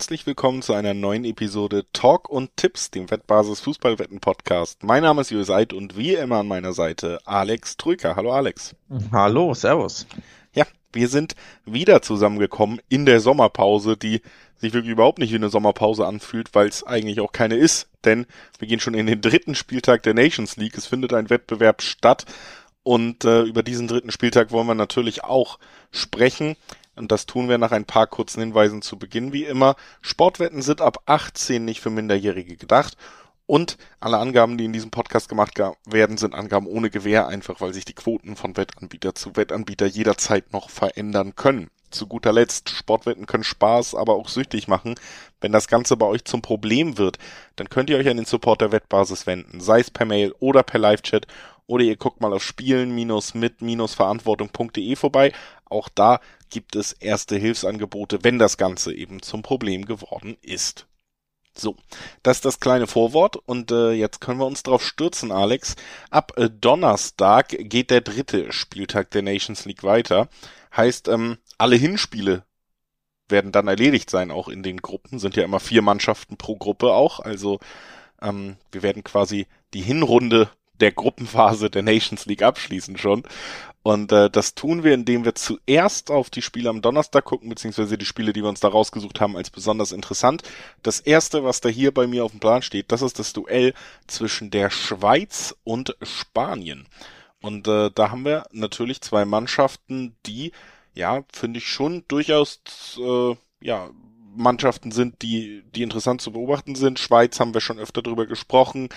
herzlich willkommen zu einer neuen Episode Talk und Tipps, dem Wettbasis Fußballwetten Podcast. Mein Name ist Julius Eid und wie immer an meiner Seite Alex Trüker. Hallo Alex. Hallo, Servus. Ja, wir sind wieder zusammengekommen in der Sommerpause, die sich wirklich überhaupt nicht wie eine Sommerpause anfühlt, weil es eigentlich auch keine ist. Denn wir gehen schon in den dritten Spieltag der Nations League. Es findet ein Wettbewerb statt. Und äh, über diesen dritten Spieltag wollen wir natürlich auch sprechen. Und das tun wir nach ein paar kurzen Hinweisen zu Beginn wie immer. Sportwetten sind ab 18 nicht für Minderjährige gedacht. Und alle Angaben, die in diesem Podcast gemacht werden, sind Angaben ohne Gewähr, einfach weil sich die Quoten von Wettanbieter zu Wettanbieter jederzeit noch verändern können. Zu guter Letzt, Sportwetten können Spaß, aber auch süchtig machen. Wenn das Ganze bei euch zum Problem wird, dann könnt ihr euch an den Support der Wettbasis wenden, sei es per Mail oder per Live-Chat oder ihr guckt mal auf spielen-mit-verantwortung.de vorbei. Auch da gibt es erste Hilfsangebote, wenn das Ganze eben zum Problem geworden ist. So, das ist das kleine Vorwort und äh, jetzt können wir uns drauf stürzen, Alex. Ab äh, Donnerstag geht der dritte Spieltag der Nations League weiter. Heißt, ähm, alle Hinspiele werden dann erledigt sein, auch in den Gruppen. Sind ja immer vier Mannschaften pro Gruppe auch. Also ähm, wir werden quasi die Hinrunde der Gruppenphase der Nations League abschließen schon. Und äh, das tun wir, indem wir zuerst auf die Spiele am Donnerstag gucken, beziehungsweise die Spiele, die wir uns da rausgesucht haben, als besonders interessant. Das erste, was da hier bei mir auf dem Plan steht, das ist das Duell zwischen der Schweiz und Spanien. Und äh, da haben wir natürlich zwei Mannschaften, die, ja, finde ich schon durchaus, äh, ja, Mannschaften sind, die, die interessant zu beobachten sind. Schweiz haben wir schon öfter drüber gesprochen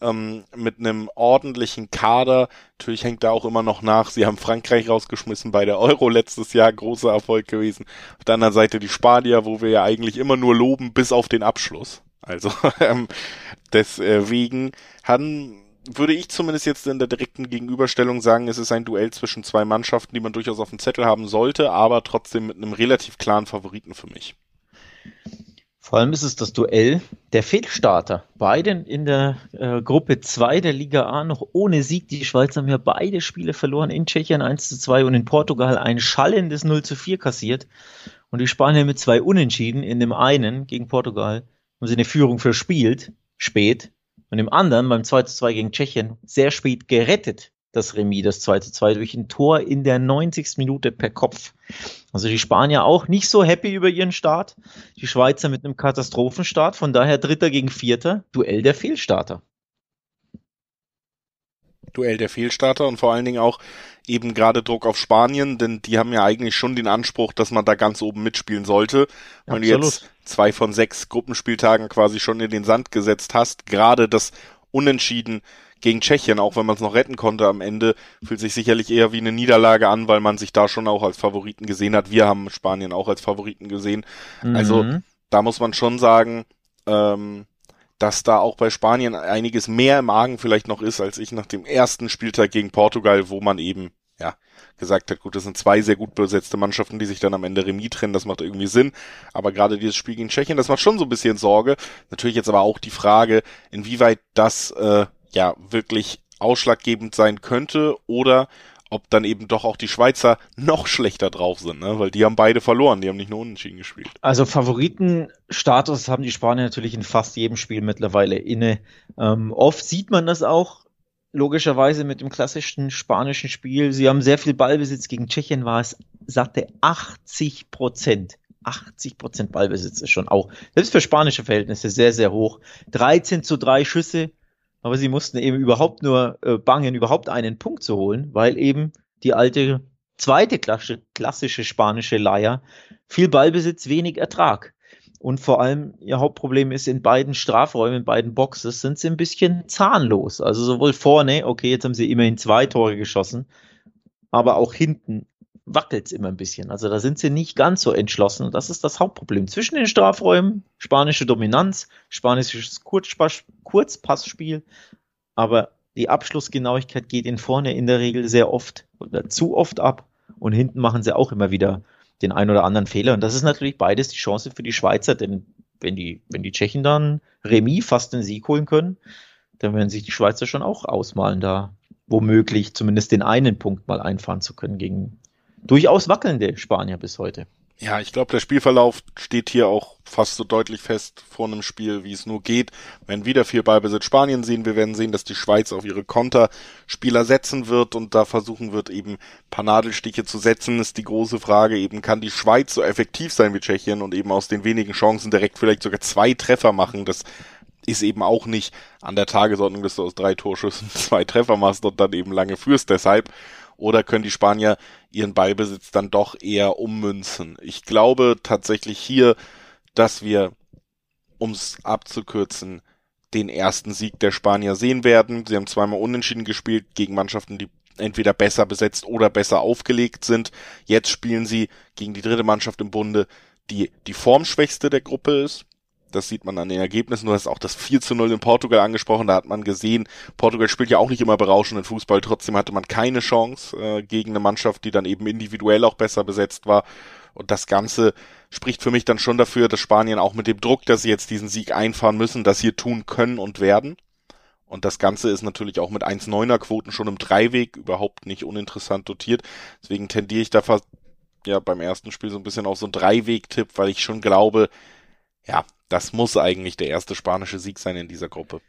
ähm, mit einem ordentlichen Kader. Natürlich hängt da auch immer noch nach. Sie haben Frankreich rausgeschmissen bei der Euro letztes Jahr, großer Erfolg gewesen. Auf der anderen Seite die Spanier, wo wir ja eigentlich immer nur loben, bis auf den Abschluss. Also ähm, deswegen haben würde ich zumindest jetzt in der direkten Gegenüberstellung sagen, es ist ein Duell zwischen zwei Mannschaften, die man durchaus auf dem Zettel haben sollte, aber trotzdem mit einem relativ klaren Favoriten für mich. Vor allem ist es das Duell der Fehlstarter. Beide in der äh, Gruppe 2 der Liga A noch ohne Sieg. Die Schweizer haben ja beide Spiele verloren. In Tschechien 1 zu 2 und in Portugal ein schallendes 0 zu 4 kassiert. Und die Spanier mit zwei Unentschieden. In dem einen gegen Portugal haben sie eine Führung verspielt, spät. Und im anderen beim 2 zu 2 gegen Tschechien sehr spät gerettet das Remis, das 2 zu 2 durch ein Tor in der 90. Minute per Kopf. Also die Spanier auch nicht so happy über ihren Start. Die Schweizer mit einem Katastrophenstart. Von daher Dritter gegen Vierter. Duell der Fehlstarter. Duell der Fehlstarter und vor allen Dingen auch eben gerade Druck auf Spanien, denn die haben ja eigentlich schon den Anspruch, dass man da ganz oben mitspielen sollte. Wenn Absolut. du jetzt zwei von sechs Gruppenspieltagen quasi schon in den Sand gesetzt hast, gerade das Unentschieden gegen Tschechien, auch wenn man es noch retten konnte am Ende, fühlt sich sicherlich eher wie eine Niederlage an, weil man sich da schon auch als Favoriten gesehen hat. Wir haben Spanien auch als Favoriten gesehen. Mhm. Also da muss man schon sagen, ähm, dass da auch bei Spanien einiges mehr im Argen vielleicht noch ist, als ich nach dem ersten Spieltag gegen Portugal, wo man eben, ja, gesagt hat, gut, das sind zwei sehr gut besetzte Mannschaften, die sich dann am Ende Remis trennen, das macht irgendwie Sinn. Aber gerade dieses Spiel gegen Tschechien, das macht schon so ein bisschen Sorge. Natürlich jetzt aber auch die Frage, inwieweit das äh, ja wirklich ausschlaggebend sein könnte oder ob dann eben doch auch die Schweizer noch schlechter drauf sind, ne? weil die haben beide verloren, die haben nicht nur unentschieden gespielt. Also Favoritenstatus haben die Spanier natürlich in fast jedem Spiel mittlerweile inne. Ähm, oft sieht man das auch, logischerweise mit dem klassischen spanischen Spiel. Sie haben sehr viel Ballbesitz, gegen Tschechien war es satte 80 Prozent. 80 Prozent Ballbesitz ist schon auch, selbst für spanische Verhältnisse, sehr, sehr hoch. 13 zu 3 Schüsse, aber sie mussten eben überhaupt nur äh, bangen, überhaupt einen Punkt zu holen, weil eben die alte zweite klassische, klassische spanische Leier viel Ballbesitz, wenig Ertrag. Und vor allem ihr Hauptproblem ist, in beiden Strafräumen, in beiden Boxes sind sie ein bisschen zahnlos. Also sowohl vorne, okay, jetzt haben sie immerhin zwei Tore geschossen, aber auch hinten wackelt es immer ein bisschen. Also da sind sie nicht ganz so entschlossen. Und das ist das Hauptproblem. Zwischen den Strafräumen, spanische Dominanz, spanisches Kurzpass, Kurzpassspiel, aber die Abschlussgenauigkeit geht in vorne in der Regel sehr oft oder zu oft ab. Und hinten machen sie auch immer wieder den ein oder anderen Fehler. Und das ist natürlich beides die Chance für die Schweizer, denn wenn die, wenn die Tschechen dann Remis fast den Sieg holen können, dann werden sich die Schweizer schon auch ausmalen, da womöglich zumindest den einen Punkt mal einfahren zu können gegen durchaus wackelnde Spanier bis heute. Ja, ich glaube, der Spielverlauf steht hier auch fast so deutlich fest vor einem Spiel, wie es nur geht. Wenn wieder viel Ballbesitz Spanien sehen, wir werden sehen, dass die Schweiz auf ihre Konterspieler setzen wird und da versuchen wird, eben paar Nadelstiche zu setzen, ist die große Frage eben, kann die Schweiz so effektiv sein wie Tschechien und eben aus den wenigen Chancen direkt vielleicht sogar zwei Treffer machen, das ist eben auch nicht an der Tagesordnung, dass du aus drei Torschüssen zwei Treffer machst und dann eben lange führst deshalb. Oder können die Spanier ihren Ballbesitz dann doch eher ummünzen? Ich glaube tatsächlich hier, dass wir, ums abzukürzen, den ersten Sieg der Spanier sehen werden. Sie haben zweimal unentschieden gespielt gegen Mannschaften, die entweder besser besetzt oder besser aufgelegt sind. Jetzt spielen sie gegen die dritte Mannschaft im Bunde, die die formschwächste der Gruppe ist. Das sieht man an den Ergebnissen. Du hast auch das 4 zu 0 in Portugal angesprochen. Da hat man gesehen, Portugal spielt ja auch nicht immer berauschenden Fußball. Trotzdem hatte man keine Chance äh, gegen eine Mannschaft, die dann eben individuell auch besser besetzt war. Und das Ganze spricht für mich dann schon dafür, dass Spanien auch mit dem Druck, dass sie jetzt diesen Sieg einfahren müssen, das hier tun können und werden. Und das Ganze ist natürlich auch mit 1,9er Quoten schon im Dreiweg überhaupt nicht uninteressant dotiert. Deswegen tendiere ich da fast ja beim ersten Spiel so ein bisschen auf so einen Dreiweg-Tipp, weil ich schon glaube, ja, das muss eigentlich der erste spanische Sieg sein in dieser Gruppe.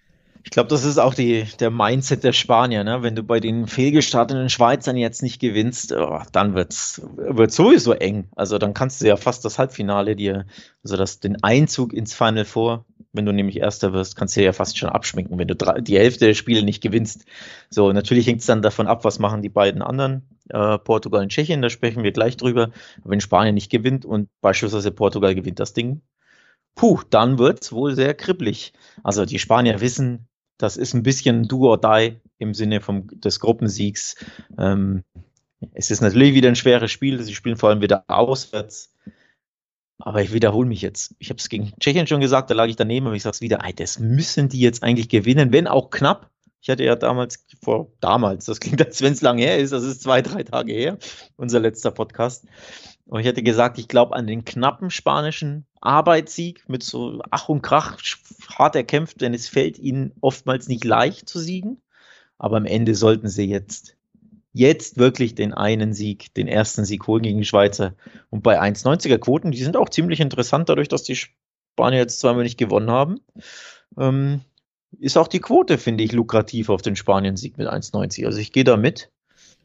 Ich glaube, das ist auch die, der Mindset der Spanier. Ne? Wenn du bei den fehlgestarteten Schweizern jetzt nicht gewinnst, oh, dann wird sowieso eng. Also dann kannst du ja fast das Halbfinale dir, also das, den Einzug ins Final Four, wenn du nämlich Erster wirst, kannst du ja fast schon abschminken, wenn du drei, die Hälfte der Spiele nicht gewinnst. So, natürlich hängt es dann davon ab, was machen die beiden anderen, äh, Portugal und Tschechien, da sprechen wir gleich drüber. wenn Spanien nicht gewinnt und beispielsweise Portugal gewinnt das Ding, puh, dann wird's wohl sehr kribbelig. Also die Spanier wissen, das ist ein bisschen do or die im Sinne vom, des Gruppensiegs. Ähm, es ist natürlich wieder ein schweres Spiel. Sie spielen vor allem wieder auswärts. Aber ich wiederhole mich jetzt. Ich habe es gegen Tschechien schon gesagt, da lag ich daneben, aber ich sage es wieder, ey, das müssen die jetzt eigentlich gewinnen, wenn auch knapp. Ich hatte ja damals, vor damals, das klingt, als wenn es lang her ist, das ist zwei, drei Tage her, unser letzter Podcast. Und ich hätte gesagt, ich glaube an den knappen spanischen Arbeitssieg mit so Ach und Krach hart erkämpft, denn es fällt ihnen oftmals nicht leicht zu siegen. Aber am Ende sollten sie jetzt, jetzt wirklich den einen Sieg, den ersten Sieg holen gegen die Schweizer. Und bei 1,90er Quoten, die sind auch ziemlich interessant, dadurch, dass die Spanier jetzt zweimal nicht gewonnen haben. Ähm, ist auch die Quote, finde ich, lukrativ auf den Spanien-Sieg mit 1,90. Also ich gehe da mit.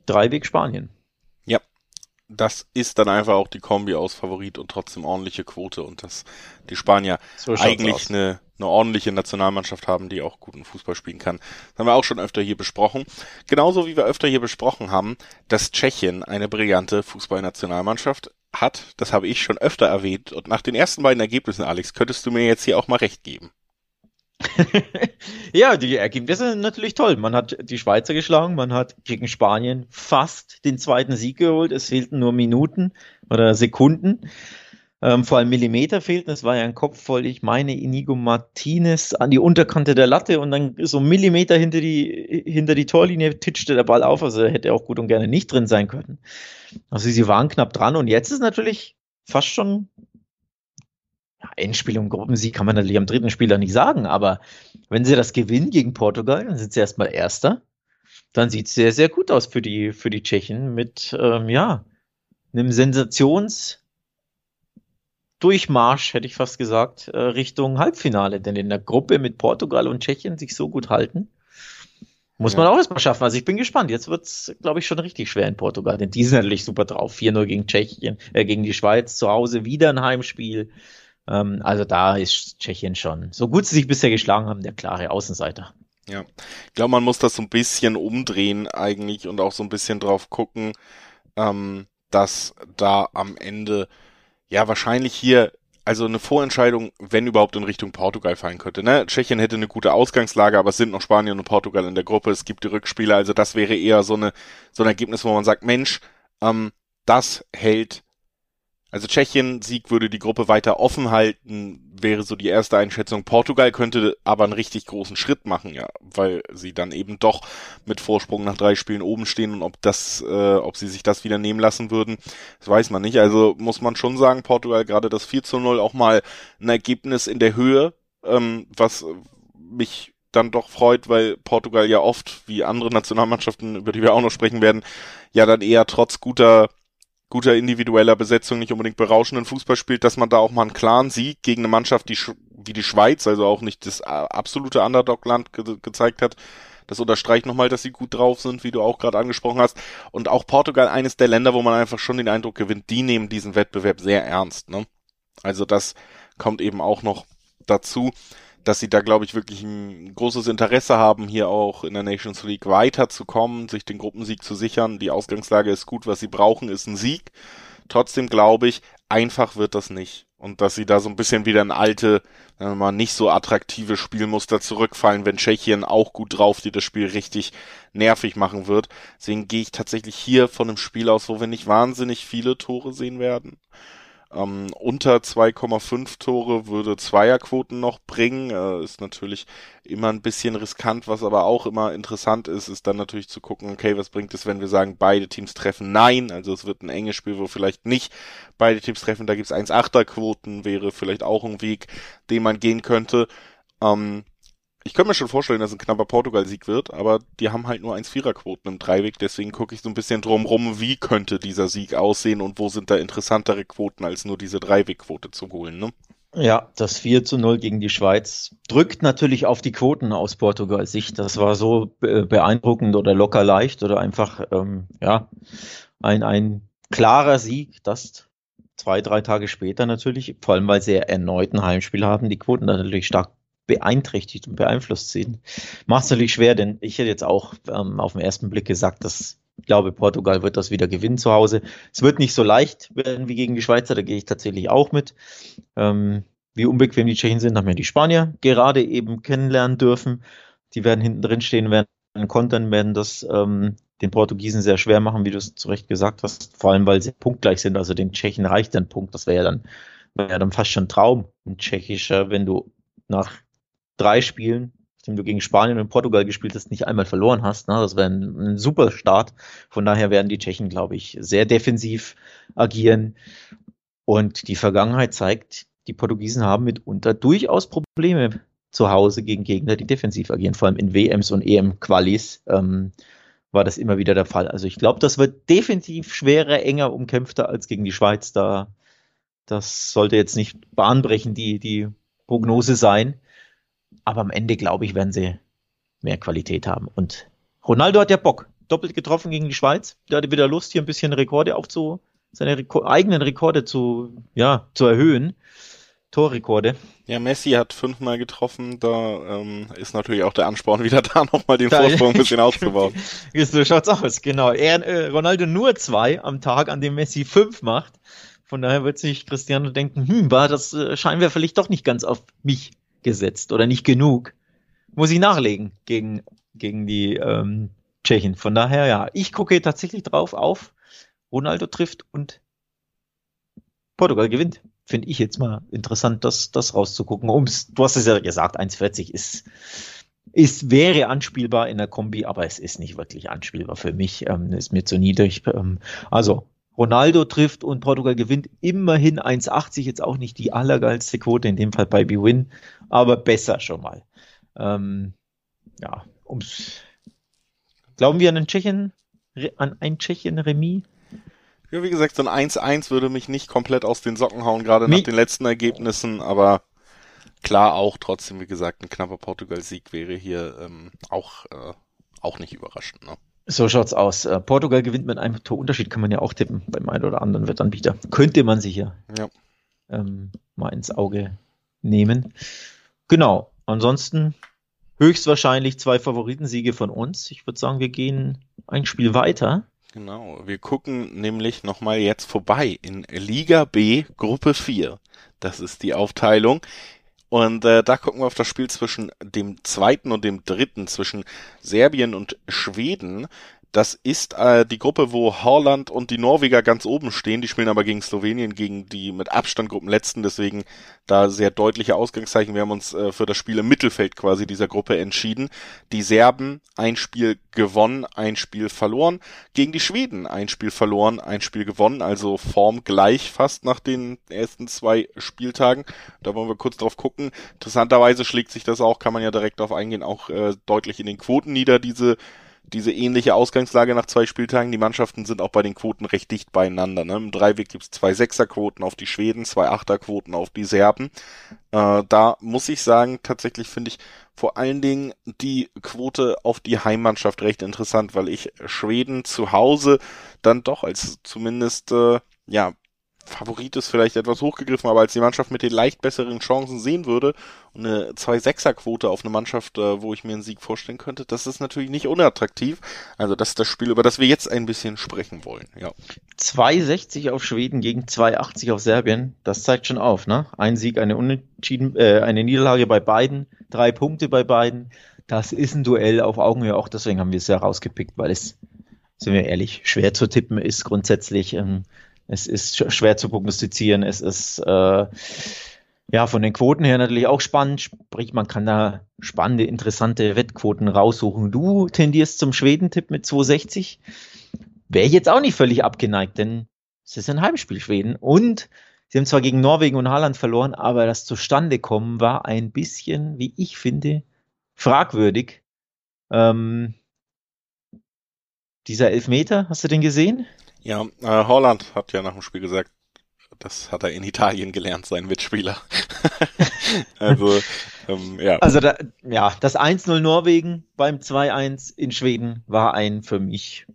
Dreiweg Spanien das ist dann einfach auch die Kombi aus Favorit und trotzdem ordentliche Quote und dass die Spanier so eigentlich eine, eine ordentliche Nationalmannschaft haben, die auch guten Fußball spielen kann. Das haben wir auch schon öfter hier besprochen. Genauso wie wir öfter hier besprochen haben, dass Tschechien eine brillante Fußballnationalmannschaft hat. Das habe ich schon öfter erwähnt und nach den ersten beiden Ergebnissen, Alex, könntest du mir jetzt hier auch mal recht geben. ja, die Ergebnisse sind natürlich toll. Man hat die Schweizer geschlagen, man hat gegen Spanien fast den zweiten Sieg geholt. Es fehlten nur Minuten oder Sekunden. Ähm, vor allem Millimeter fehlten. Es war ja ein Kopf voll, ich meine, Inigo Martinez an die Unterkante der Latte und dann so Millimeter hinter die, hinter die Torlinie titschte der Ball auf. Also hätte auch gut und gerne nicht drin sein können. Also sie waren knapp dran und jetzt ist natürlich fast schon Endspiel und Gruppensieg kann man natürlich am dritten Spieler nicht sagen, aber wenn sie das gewinnen gegen Portugal, dann sind sie erstmal Erster. Dann sieht es sehr, sehr gut aus für die, für die Tschechen mit, ähm, ja, einem Sensationsdurchmarsch, hätte ich fast gesagt, äh, Richtung Halbfinale. Denn in der Gruppe mit Portugal und Tschechien sich so gut halten, muss ja. man auch erstmal schaffen. Also ich bin gespannt. Jetzt wird es, glaube ich, schon richtig schwer in Portugal, denn die sind natürlich super drauf. 4-0 gegen Tschechien, äh, gegen die Schweiz, zu Hause wieder ein Heimspiel. Ähm, also da ist Tschechien schon, so gut sie sich bisher geschlagen haben, der klare Außenseiter. Ja, ich glaube, man muss das so ein bisschen umdrehen eigentlich und auch so ein bisschen drauf gucken, ähm, dass da am Ende ja wahrscheinlich hier also eine Vorentscheidung, wenn überhaupt in Richtung Portugal fallen könnte. Ne? Tschechien hätte eine gute Ausgangslage, aber es sind noch Spanien und Portugal in der Gruppe. Es gibt die Rückspiele, also das wäre eher so eine so ein Ergebnis, wo man sagt, Mensch, ähm, das hält also Tschechien Sieg würde die Gruppe weiter offen halten, wäre so die erste Einschätzung. Portugal könnte aber einen richtig großen Schritt machen, ja, weil sie dann eben doch mit Vorsprung nach drei Spielen oben stehen und ob das, äh, ob sie sich das wieder nehmen lassen würden, das weiß man nicht. Also muss man schon sagen, Portugal gerade das 4 zu 0 auch mal ein Ergebnis in der Höhe, ähm, was mich dann doch freut, weil Portugal ja oft, wie andere Nationalmannschaften, über die wir auch noch sprechen werden, ja dann eher trotz guter guter individueller Besetzung nicht unbedingt berauschenden Fußball spielt, dass man da auch mal einen klaren Sieg gegen eine Mannschaft die, wie die Schweiz, also auch nicht das absolute Underdog-Land ge gezeigt hat. Das unterstreicht nochmal, dass sie gut drauf sind, wie du auch gerade angesprochen hast. Und auch Portugal eines der Länder, wo man einfach schon den Eindruck gewinnt, die nehmen diesen Wettbewerb sehr ernst. Ne? Also das kommt eben auch noch dazu dass sie da, glaube ich, wirklich ein großes Interesse haben, hier auch in der Nations League weiterzukommen, sich den Gruppensieg zu sichern. Die Ausgangslage ist gut, was sie brauchen, ist ein Sieg. Trotzdem glaube ich, einfach wird das nicht. Und dass sie da so ein bisschen wieder in alte, sagen wir mal, nicht so attraktive Spielmuster zurückfallen, wenn Tschechien auch gut drauf, die das Spiel richtig nervig machen wird. Deswegen gehe ich tatsächlich hier von einem Spiel aus, wo wir nicht wahnsinnig viele Tore sehen werden. Ähm, unter 2,5 Tore würde Zweierquoten noch bringen. Äh, ist natürlich immer ein bisschen riskant, was aber auch immer interessant ist, ist dann natürlich zu gucken, okay, was bringt es, wenn wir sagen, beide Teams treffen? Nein, also es wird ein enges Spiel, wo vielleicht nicht beide Teams treffen. Da gibt es 1,8er Quoten, wäre vielleicht auch ein Weg, den man gehen könnte. Ähm, ich könnte mir schon vorstellen, dass ein knapper Portugal-Sieg wird, aber die haben halt nur 1-4er-Quoten im Dreiweg, deswegen gucke ich so ein bisschen drum rum, wie könnte dieser Sieg aussehen und wo sind da interessantere Quoten, als nur diese Dreiweg-Quote zu holen, ne? Ja, das 4 zu 0 gegen die Schweiz drückt natürlich auf die Quoten aus Portugals Sicht. Das war so beeindruckend oder locker leicht oder einfach, ähm, ja, ein, ein klarer Sieg, das zwei, drei Tage später natürlich, vor allem weil sie erneut ein Heimspiel haben, die Quoten natürlich stark beeinträchtigt und beeinflusst sind. Macht es natürlich schwer, denn ich hätte jetzt auch ähm, auf den ersten Blick gesagt, dass ich glaube, Portugal wird das wieder gewinnen zu Hause. Es wird nicht so leicht werden wie gegen die Schweizer, da gehe ich tatsächlich auch mit. Ähm, wie unbequem die Tschechen sind, haben ja die Spanier gerade eben kennenlernen dürfen. Die werden hinten drin stehen, werden kontern, werden das ähm, den Portugiesen sehr schwer machen, wie du es zu Recht gesagt hast. Vor allem, weil sie punktgleich sind. Also den Tschechen reicht ein Punkt. Das wäre ja dann, wäre ja dann fast schon Traum, ein tschechischer, wenn du nach drei Spielen, nachdem du gegen Spanien und Portugal gespielt hast, nicht einmal verloren hast. Ne? Das wäre ein, ein super Start. Von daher werden die Tschechen, glaube ich, sehr defensiv agieren. Und die Vergangenheit zeigt, die Portugiesen haben mitunter durchaus Probleme zu Hause gegen Gegner, die defensiv agieren. Vor allem in WMs und EM-Qualis ähm, war das immer wieder der Fall. Also ich glaube, das wird definitiv schwerer, enger, umkämpfter als gegen die Schweiz. Da, das sollte jetzt nicht bahnbrechend die, die Prognose sein. Aber am Ende, glaube ich, werden sie mehr Qualität haben. Und Ronaldo hat ja Bock. Doppelt getroffen gegen die Schweiz. Der hatte wieder Lust, hier ein bisschen Rekorde aufzu, seine Reko eigenen Rekorde zu, ja, zu erhöhen. Torrekorde. Ja, Messi hat fünfmal getroffen, da ähm, ist natürlich auch der Ansporn wieder da, nochmal den Vorsprung ein bisschen auszubauen. so schaut's aus, genau. Er, äh, Ronaldo nur zwei am Tag, an dem Messi fünf macht. Von daher wird sich Cristiano denken, hm, war das äh, Scheinwerfer vielleicht doch nicht ganz auf mich gesetzt oder nicht genug. Muss ich nachlegen gegen, gegen die ähm, Tschechen. Von daher, ja, ich gucke tatsächlich drauf auf. Ronaldo trifft und Portugal gewinnt. Finde ich jetzt mal interessant, das, das rauszugucken. Ums, du hast es ja gesagt, 1,40 ist, ist, wäre anspielbar in der Kombi, aber es ist nicht wirklich anspielbar für mich. Ähm, ist mir zu niedrig. Ähm, also Ronaldo trifft und Portugal gewinnt immerhin 1,80, jetzt auch nicht die allergeilste Quote, in dem Fall bei B-Win, aber besser schon mal. Ähm, ja, ums, glauben wir an einen Tschechien, an ein Tschechien-Remis? Ja, wie gesagt, so ein 1-1 würde mich nicht komplett aus den Socken hauen, gerade nach den letzten Ergebnissen, aber klar auch trotzdem, wie gesagt, ein knapper Portugal-Sieg wäre hier ähm, auch, äh, auch nicht überraschend. Ne? So schaut's aus. Äh, Portugal gewinnt mit einem Torunterschied, kann man ja auch tippen beim einen oder anderen Wettanbieter. Könnte man sich ja, ja. Ähm, mal ins Auge nehmen. Genau. Ansonsten höchstwahrscheinlich zwei Favoritensiege von uns. Ich würde sagen, wir gehen ein Spiel weiter. Genau, wir gucken nämlich nochmal jetzt vorbei in Liga B Gruppe 4. Das ist die Aufteilung. Und äh, da gucken wir auf das Spiel zwischen dem zweiten und dem dritten, zwischen Serbien und Schweden. Das ist äh, die Gruppe, wo Holland und die Norweger ganz oben stehen. Die spielen aber gegen Slowenien, gegen die mit Abstand Gruppenletzten. Deswegen da sehr deutliche Ausgangszeichen. Wir haben uns äh, für das Spiel im Mittelfeld quasi dieser Gruppe entschieden. Die Serben ein Spiel gewonnen, ein Spiel verloren. Gegen die Schweden ein Spiel verloren, ein Spiel gewonnen. Also Form gleich fast nach den ersten zwei Spieltagen. Da wollen wir kurz drauf gucken. Interessanterweise schlägt sich das auch, kann man ja direkt darauf eingehen, auch äh, deutlich in den Quoten nieder, diese diese ähnliche Ausgangslage nach zwei Spieltagen. Die Mannschaften sind auch bei den Quoten recht dicht beieinander. Ne? Im Dreiweg gibt's zwei Sechserquoten auf die Schweden, zwei Achterquoten auf die Serben. Äh, da muss ich sagen, tatsächlich finde ich vor allen Dingen die Quote auf die Heimmannschaft recht interessant, weil ich Schweden zu Hause dann doch als zumindest äh, ja Favorit ist vielleicht etwas hochgegriffen, aber als die Mannschaft mit den leicht besseren Chancen sehen würde und eine 2-6er-Quote auf eine Mannschaft, äh, wo ich mir einen Sieg vorstellen könnte, das ist natürlich nicht unattraktiv. Also das ist das Spiel, über das wir jetzt ein bisschen sprechen wollen. Ja. 2,60 auf Schweden gegen 2,80 auf Serbien, das zeigt schon auf, ne? Ein Sieg, eine Unentschieden, äh, eine Niederlage bei beiden, drei Punkte bei beiden. Das ist ein Duell auf Augenhöhe, auch deswegen haben wir es ja rausgepickt, weil es, sind wir ehrlich, schwer zu tippen ist grundsätzlich. Ähm, es ist schwer zu prognostizieren. Es ist äh, ja von den Quoten her natürlich auch spannend. Sprich, man kann da spannende, interessante Wettquoten raussuchen. Du tendierst zum Schweden-Tipp mit 260. Wäre jetzt auch nicht völlig abgeneigt, denn es ist ein Heimspiel Schweden und sie haben zwar gegen Norwegen und Haaland verloren, aber das Zustandekommen war ein bisschen, wie ich finde, fragwürdig. Ähm, dieser Elfmeter, hast du den gesehen? Ja, äh, Holland hat ja nach dem Spiel gesagt, das hat er in Italien gelernt, sein Mitspieler. also, ähm, ja. Also, da, ja, das 1-0 Norwegen beim 2-1 in Schweden war ein für mich,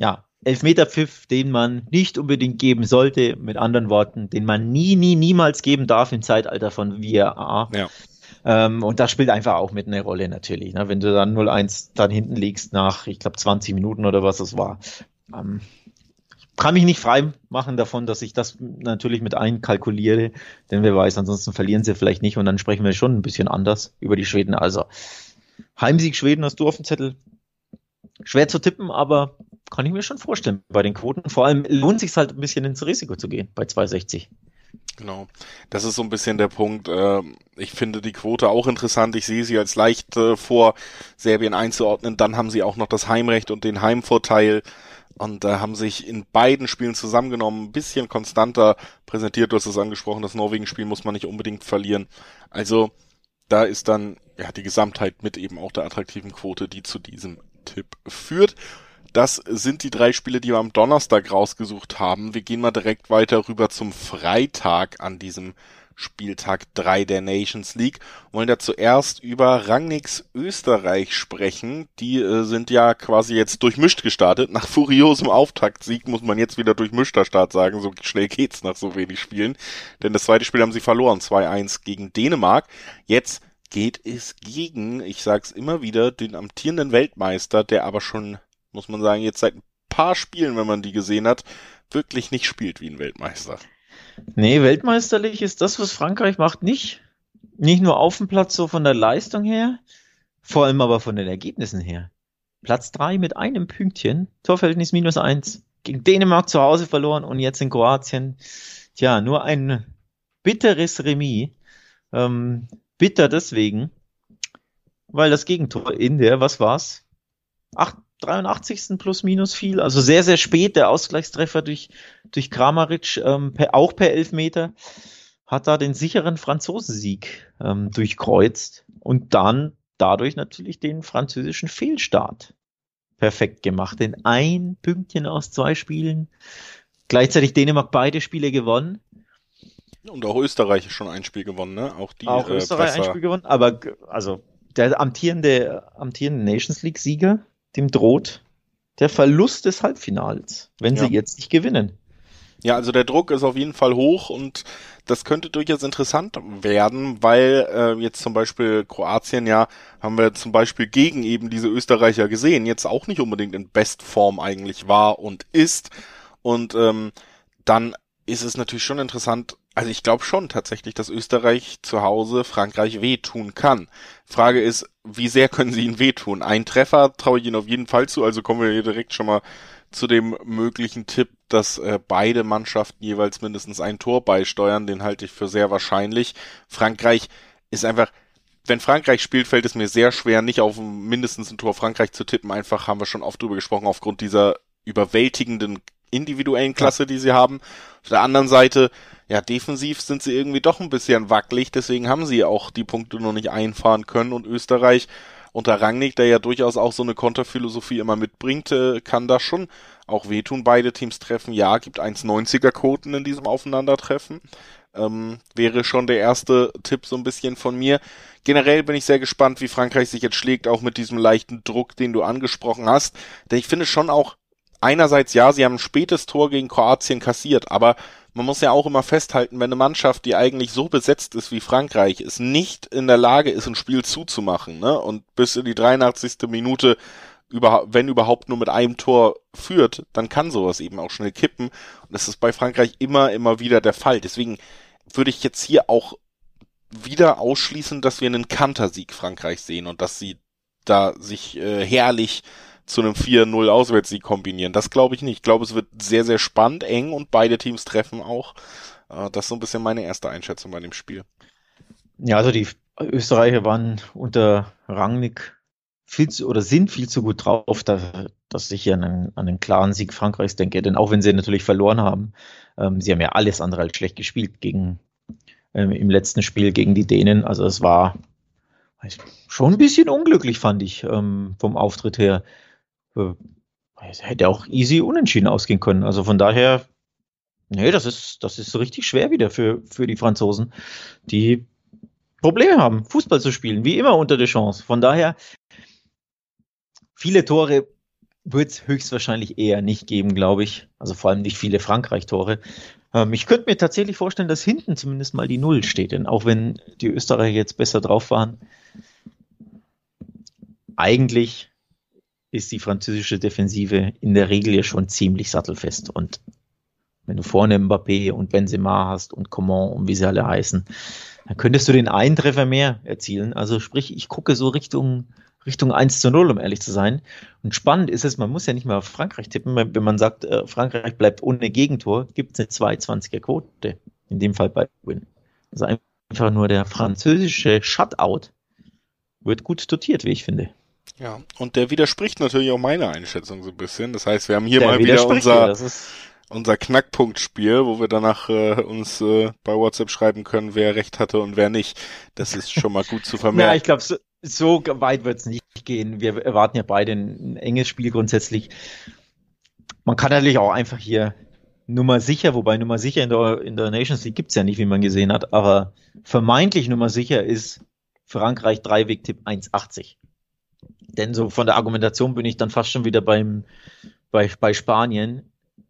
ja, Elfmeterpfiff, den man nicht unbedingt geben sollte, mit anderen Worten, den man nie, nie, niemals geben darf im Zeitalter von VAR. Ja. Ähm, und das spielt einfach auch mit eine Rolle natürlich. Ne? Wenn du dann 0-1 dann hinten liegst nach, ich glaube, 20 Minuten oder was es war, ähm, kann mich nicht frei machen davon, dass ich das natürlich mit einkalkuliere, denn wer weiß, ansonsten verlieren sie vielleicht nicht und dann sprechen wir schon ein bisschen anders über die Schweden. Also Heimsieg Schweden hast du auf dem Zettel. Schwer zu tippen, aber kann ich mir schon vorstellen bei den Quoten. Vor allem lohnt sich halt ein bisschen ins Risiko zu gehen bei 260. Genau. Das ist so ein bisschen der Punkt. Ähm, ich finde die Quote auch interessant. Ich sehe sie als leicht äh, vor Serbien einzuordnen. Dann haben sie auch noch das Heimrecht und den Heimvorteil und äh, haben sich in beiden Spielen zusammengenommen, ein bisschen konstanter präsentiert. Du hast es angesprochen, das Norwegen-Spiel muss man nicht unbedingt verlieren. Also da ist dann ja die Gesamtheit mit eben auch der attraktiven Quote, die zu diesem Tipp führt. Das sind die drei Spiele, die wir am Donnerstag rausgesucht haben. Wir gehen mal direkt weiter rüber zum Freitag an diesem Spieltag 3 der Nations League. wollen da zuerst über Rangnicks Österreich sprechen. Die äh, sind ja quasi jetzt durchmischt gestartet. Nach furiosem Auftaktsieg muss man jetzt wieder durchmischter Start sagen. So schnell geht's nach so wenig Spielen. Denn das zweite Spiel haben sie verloren. 2-1 gegen Dänemark. Jetzt geht es gegen, ich sag's immer wieder, den amtierenden Weltmeister, der aber schon, muss man sagen, jetzt seit ein paar Spielen, wenn man die gesehen hat, wirklich nicht spielt wie ein Weltmeister. Nee, weltmeisterlich ist das, was Frankreich macht, nicht. Nicht nur auf dem Platz, so von der Leistung her, vor allem aber von den Ergebnissen her. Platz drei mit einem Pünktchen, Torverhältnis minus eins, gegen Dänemark zu Hause verloren und jetzt in Kroatien. Tja, nur ein bitteres Remis. Ähm, bitter deswegen, weil das Gegentor in der, was war's? Acht, 83. plus minus viel, also sehr, sehr spät der Ausgleichstreffer durch, durch Kramaric, ähm, per, auch per Elfmeter, hat da den sicheren Franzosensieg ähm, durchkreuzt und dann dadurch natürlich den französischen Fehlstart perfekt gemacht. In ein Pünktchen aus zwei Spielen. Gleichzeitig Dänemark beide Spiele gewonnen. Und auch Österreich schon ein Spiel gewonnen, ne? Auch die. Auch äh, Österreich ein Spiel gewonnen, aber also der amtierende, amtierende Nations League Sieger dem droht der Verlust des Halbfinals, wenn ja. sie jetzt nicht gewinnen. Ja, also der Druck ist auf jeden Fall hoch und das könnte durchaus interessant werden, weil äh, jetzt zum Beispiel Kroatien ja, haben wir zum Beispiel gegen eben diese Österreicher gesehen, jetzt auch nicht unbedingt in Bestform eigentlich war und ist. Und ähm, dann ist es natürlich schon interessant, also ich glaube schon tatsächlich, dass Österreich zu Hause Frankreich wehtun kann. Frage ist, wie sehr können sie ihn wehtun? Ein Treffer traue ich ihnen auf jeden Fall zu, also kommen wir hier direkt schon mal zu dem möglichen Tipp, dass äh, beide Mannschaften jeweils mindestens ein Tor beisteuern. Den halte ich für sehr wahrscheinlich. Frankreich ist einfach, wenn Frankreich spielt, fällt es mir sehr schwer, nicht auf mindestens ein Tor Frankreich zu tippen. Einfach haben wir schon oft drüber gesprochen, aufgrund dieser überwältigenden individuellen Klasse, die sie haben. Auf der anderen Seite, ja, defensiv sind sie irgendwie doch ein bisschen wackelig, deswegen haben sie auch die Punkte noch nicht einfahren können und Österreich unter Rangnick, der ja durchaus auch so eine Konterphilosophie immer mitbringt, äh, kann da schon auch wehtun. Beide Teams treffen, ja, gibt 1,90er Quoten in diesem Aufeinandertreffen. Ähm, wäre schon der erste Tipp so ein bisschen von mir. Generell bin ich sehr gespannt, wie Frankreich sich jetzt schlägt, auch mit diesem leichten Druck, den du angesprochen hast. Denn ich finde schon auch, einerseits ja, sie haben ein spätes Tor gegen Kroatien kassiert, aber man muss ja auch immer festhalten, wenn eine Mannschaft, die eigentlich so besetzt ist wie Frankreich, es nicht in der Lage ist, ein Spiel zuzumachen, ne, und bis in die 83. Minute über, wenn überhaupt nur mit einem Tor führt, dann kann sowas eben auch schnell kippen. Und das ist bei Frankreich immer, immer wieder der Fall. Deswegen würde ich jetzt hier auch wieder ausschließen, dass wir einen Kantersieg Frankreich sehen und dass sie da sich äh, herrlich zu einem 4-0 Auswärtssieg kombinieren. Das glaube ich nicht. Ich glaube, es wird sehr, sehr spannend, eng und beide Teams treffen auch. Äh, das ist so ein bisschen meine erste Einschätzung bei dem Spiel. Ja, also die Österreicher waren unter Rangnick viel zu, oder sind viel zu gut drauf, dass, dass ich hier an einen, an einen klaren Sieg Frankreichs denke. Denn auch wenn sie natürlich verloren haben, ähm, sie haben ja alles andere als schlecht gespielt gegen ähm, im letzten Spiel gegen die Dänen. Also es war schon ein bisschen unglücklich, fand ich, ähm, vom Auftritt her. Äh, es hätte auch easy unentschieden ausgehen können. Also von daher, nee, das ist, das ist richtig schwer wieder für, für die Franzosen, die Probleme haben, Fußball zu spielen, wie immer unter der Chance. Von daher, viele Tore wird es höchstwahrscheinlich eher nicht geben, glaube ich. Also vor allem nicht viele Frankreich-Tore. Ähm, ich könnte mir tatsächlich vorstellen, dass hinten zumindest mal die Null steht, denn auch wenn die Österreicher jetzt besser drauf waren, eigentlich ist die französische Defensive in der Regel ja schon ziemlich sattelfest. Und wenn du vorne Mbappé und Benzema hast und Coman und wie sie alle heißen, dann könntest du den einen Treffer mehr erzielen. Also sprich, ich gucke so Richtung, Richtung 1 zu 0, um ehrlich zu sein. Und spannend ist es, man muss ja nicht mal auf Frankreich tippen. Wenn man sagt, äh, Frankreich bleibt ohne Gegentor, gibt es eine 2,20er Quote. In dem Fall bei Win. Also einfach nur der französische Shutout wird gut dotiert, wie ich finde. Ja, und der widerspricht natürlich auch meiner Einschätzung so ein bisschen. Das heißt, wir haben hier der mal wieder unser, unser Knackpunktspiel, wo wir danach äh, uns äh, bei WhatsApp schreiben können, wer recht hatte und wer nicht. Das ist schon mal gut zu vermerken. ja, ich glaube, so, so weit wird es nicht gehen. Wir erwarten ja beide ein, ein enges Spiel grundsätzlich. Man kann natürlich auch einfach hier Nummer sicher, wobei Nummer sicher in der, in der Nations League gibt's ja nicht, wie man gesehen hat, aber vermeintlich Nummer sicher ist Frankreich Dreiweg-Tipp 1,80. Denn so von der Argumentation bin ich dann fast schon wieder beim, bei, bei Spanien.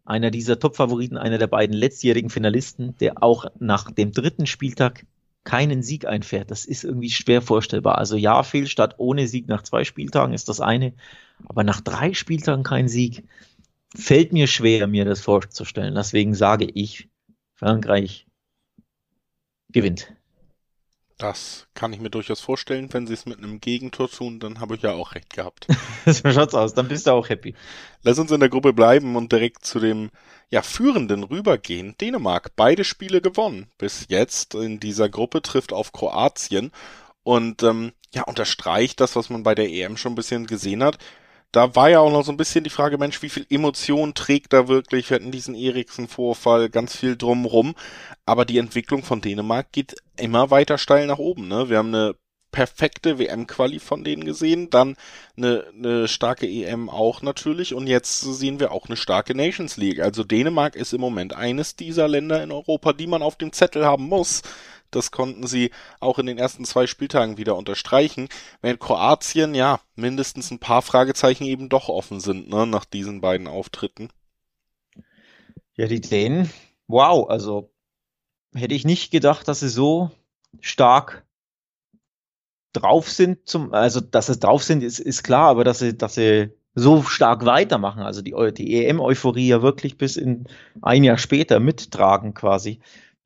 Einer dieser Top-Favoriten, einer der beiden letztjährigen Finalisten, der auch nach dem dritten Spieltag keinen Sieg einfährt. Das ist irgendwie schwer vorstellbar. Also ja, Fehlstart ohne Sieg nach zwei Spieltagen ist das eine, aber nach drei Spieltagen kein Sieg fällt mir schwer, mir das vorzustellen. Deswegen sage ich, Frankreich gewinnt. Das kann ich mir durchaus vorstellen. Wenn sie es mit einem Gegentor tun, dann habe ich ja auch recht gehabt. so schaut's aus, dann bist du auch happy. Lass uns in der Gruppe bleiben und direkt zu dem ja, Führenden rübergehen. Dänemark, beide Spiele gewonnen. Bis jetzt in dieser Gruppe trifft auf Kroatien und ähm, ja, unterstreicht das, was man bei der EM schon ein bisschen gesehen hat da war ja auch noch so ein bisschen die Frage, Mensch, wie viel Emotion trägt da wirklich? Wir hatten diesen Eriksen-Vorfall, ganz viel drumrum. Aber die Entwicklung von Dänemark geht immer weiter steil nach oben. Ne? Wir haben eine perfekte WM-Quali von denen gesehen, dann eine, eine starke EM auch natürlich und jetzt sehen wir auch eine starke Nations League. Also Dänemark ist im Moment eines dieser Länder in Europa, die man auf dem Zettel haben muss, das konnten sie auch in den ersten zwei Spieltagen wieder unterstreichen. Während Kroatien, ja, mindestens ein paar Fragezeichen eben doch offen sind, ne, nach diesen beiden Auftritten. Ja, die Dänen, wow, also hätte ich nicht gedacht, dass sie so stark drauf sind zum, also dass sie drauf sind, ist, ist klar, aber dass sie, dass sie so stark weitermachen, also die, die EM-Euphorie ja wirklich bis in ein Jahr später mittragen quasi.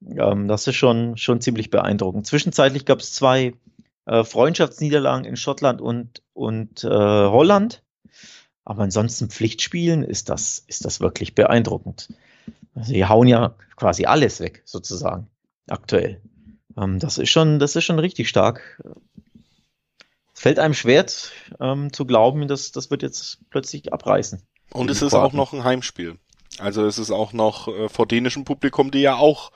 Ähm, das ist schon, schon ziemlich beeindruckend. Zwischenzeitlich gab es zwei äh, Freundschaftsniederlagen in Schottland und, und äh, Holland. Aber ansonsten Pflichtspielen ist das, ist das wirklich beeindruckend. Die hauen ja quasi alles weg, sozusagen, aktuell. Ähm, das ist schon, das ist schon richtig stark. Es fällt einem schwer ähm, zu glauben, dass das wird jetzt plötzlich abreißen. Und es ist auch noch ein Heimspiel. Also es ist auch noch äh, vor dänischem Publikum, die ja auch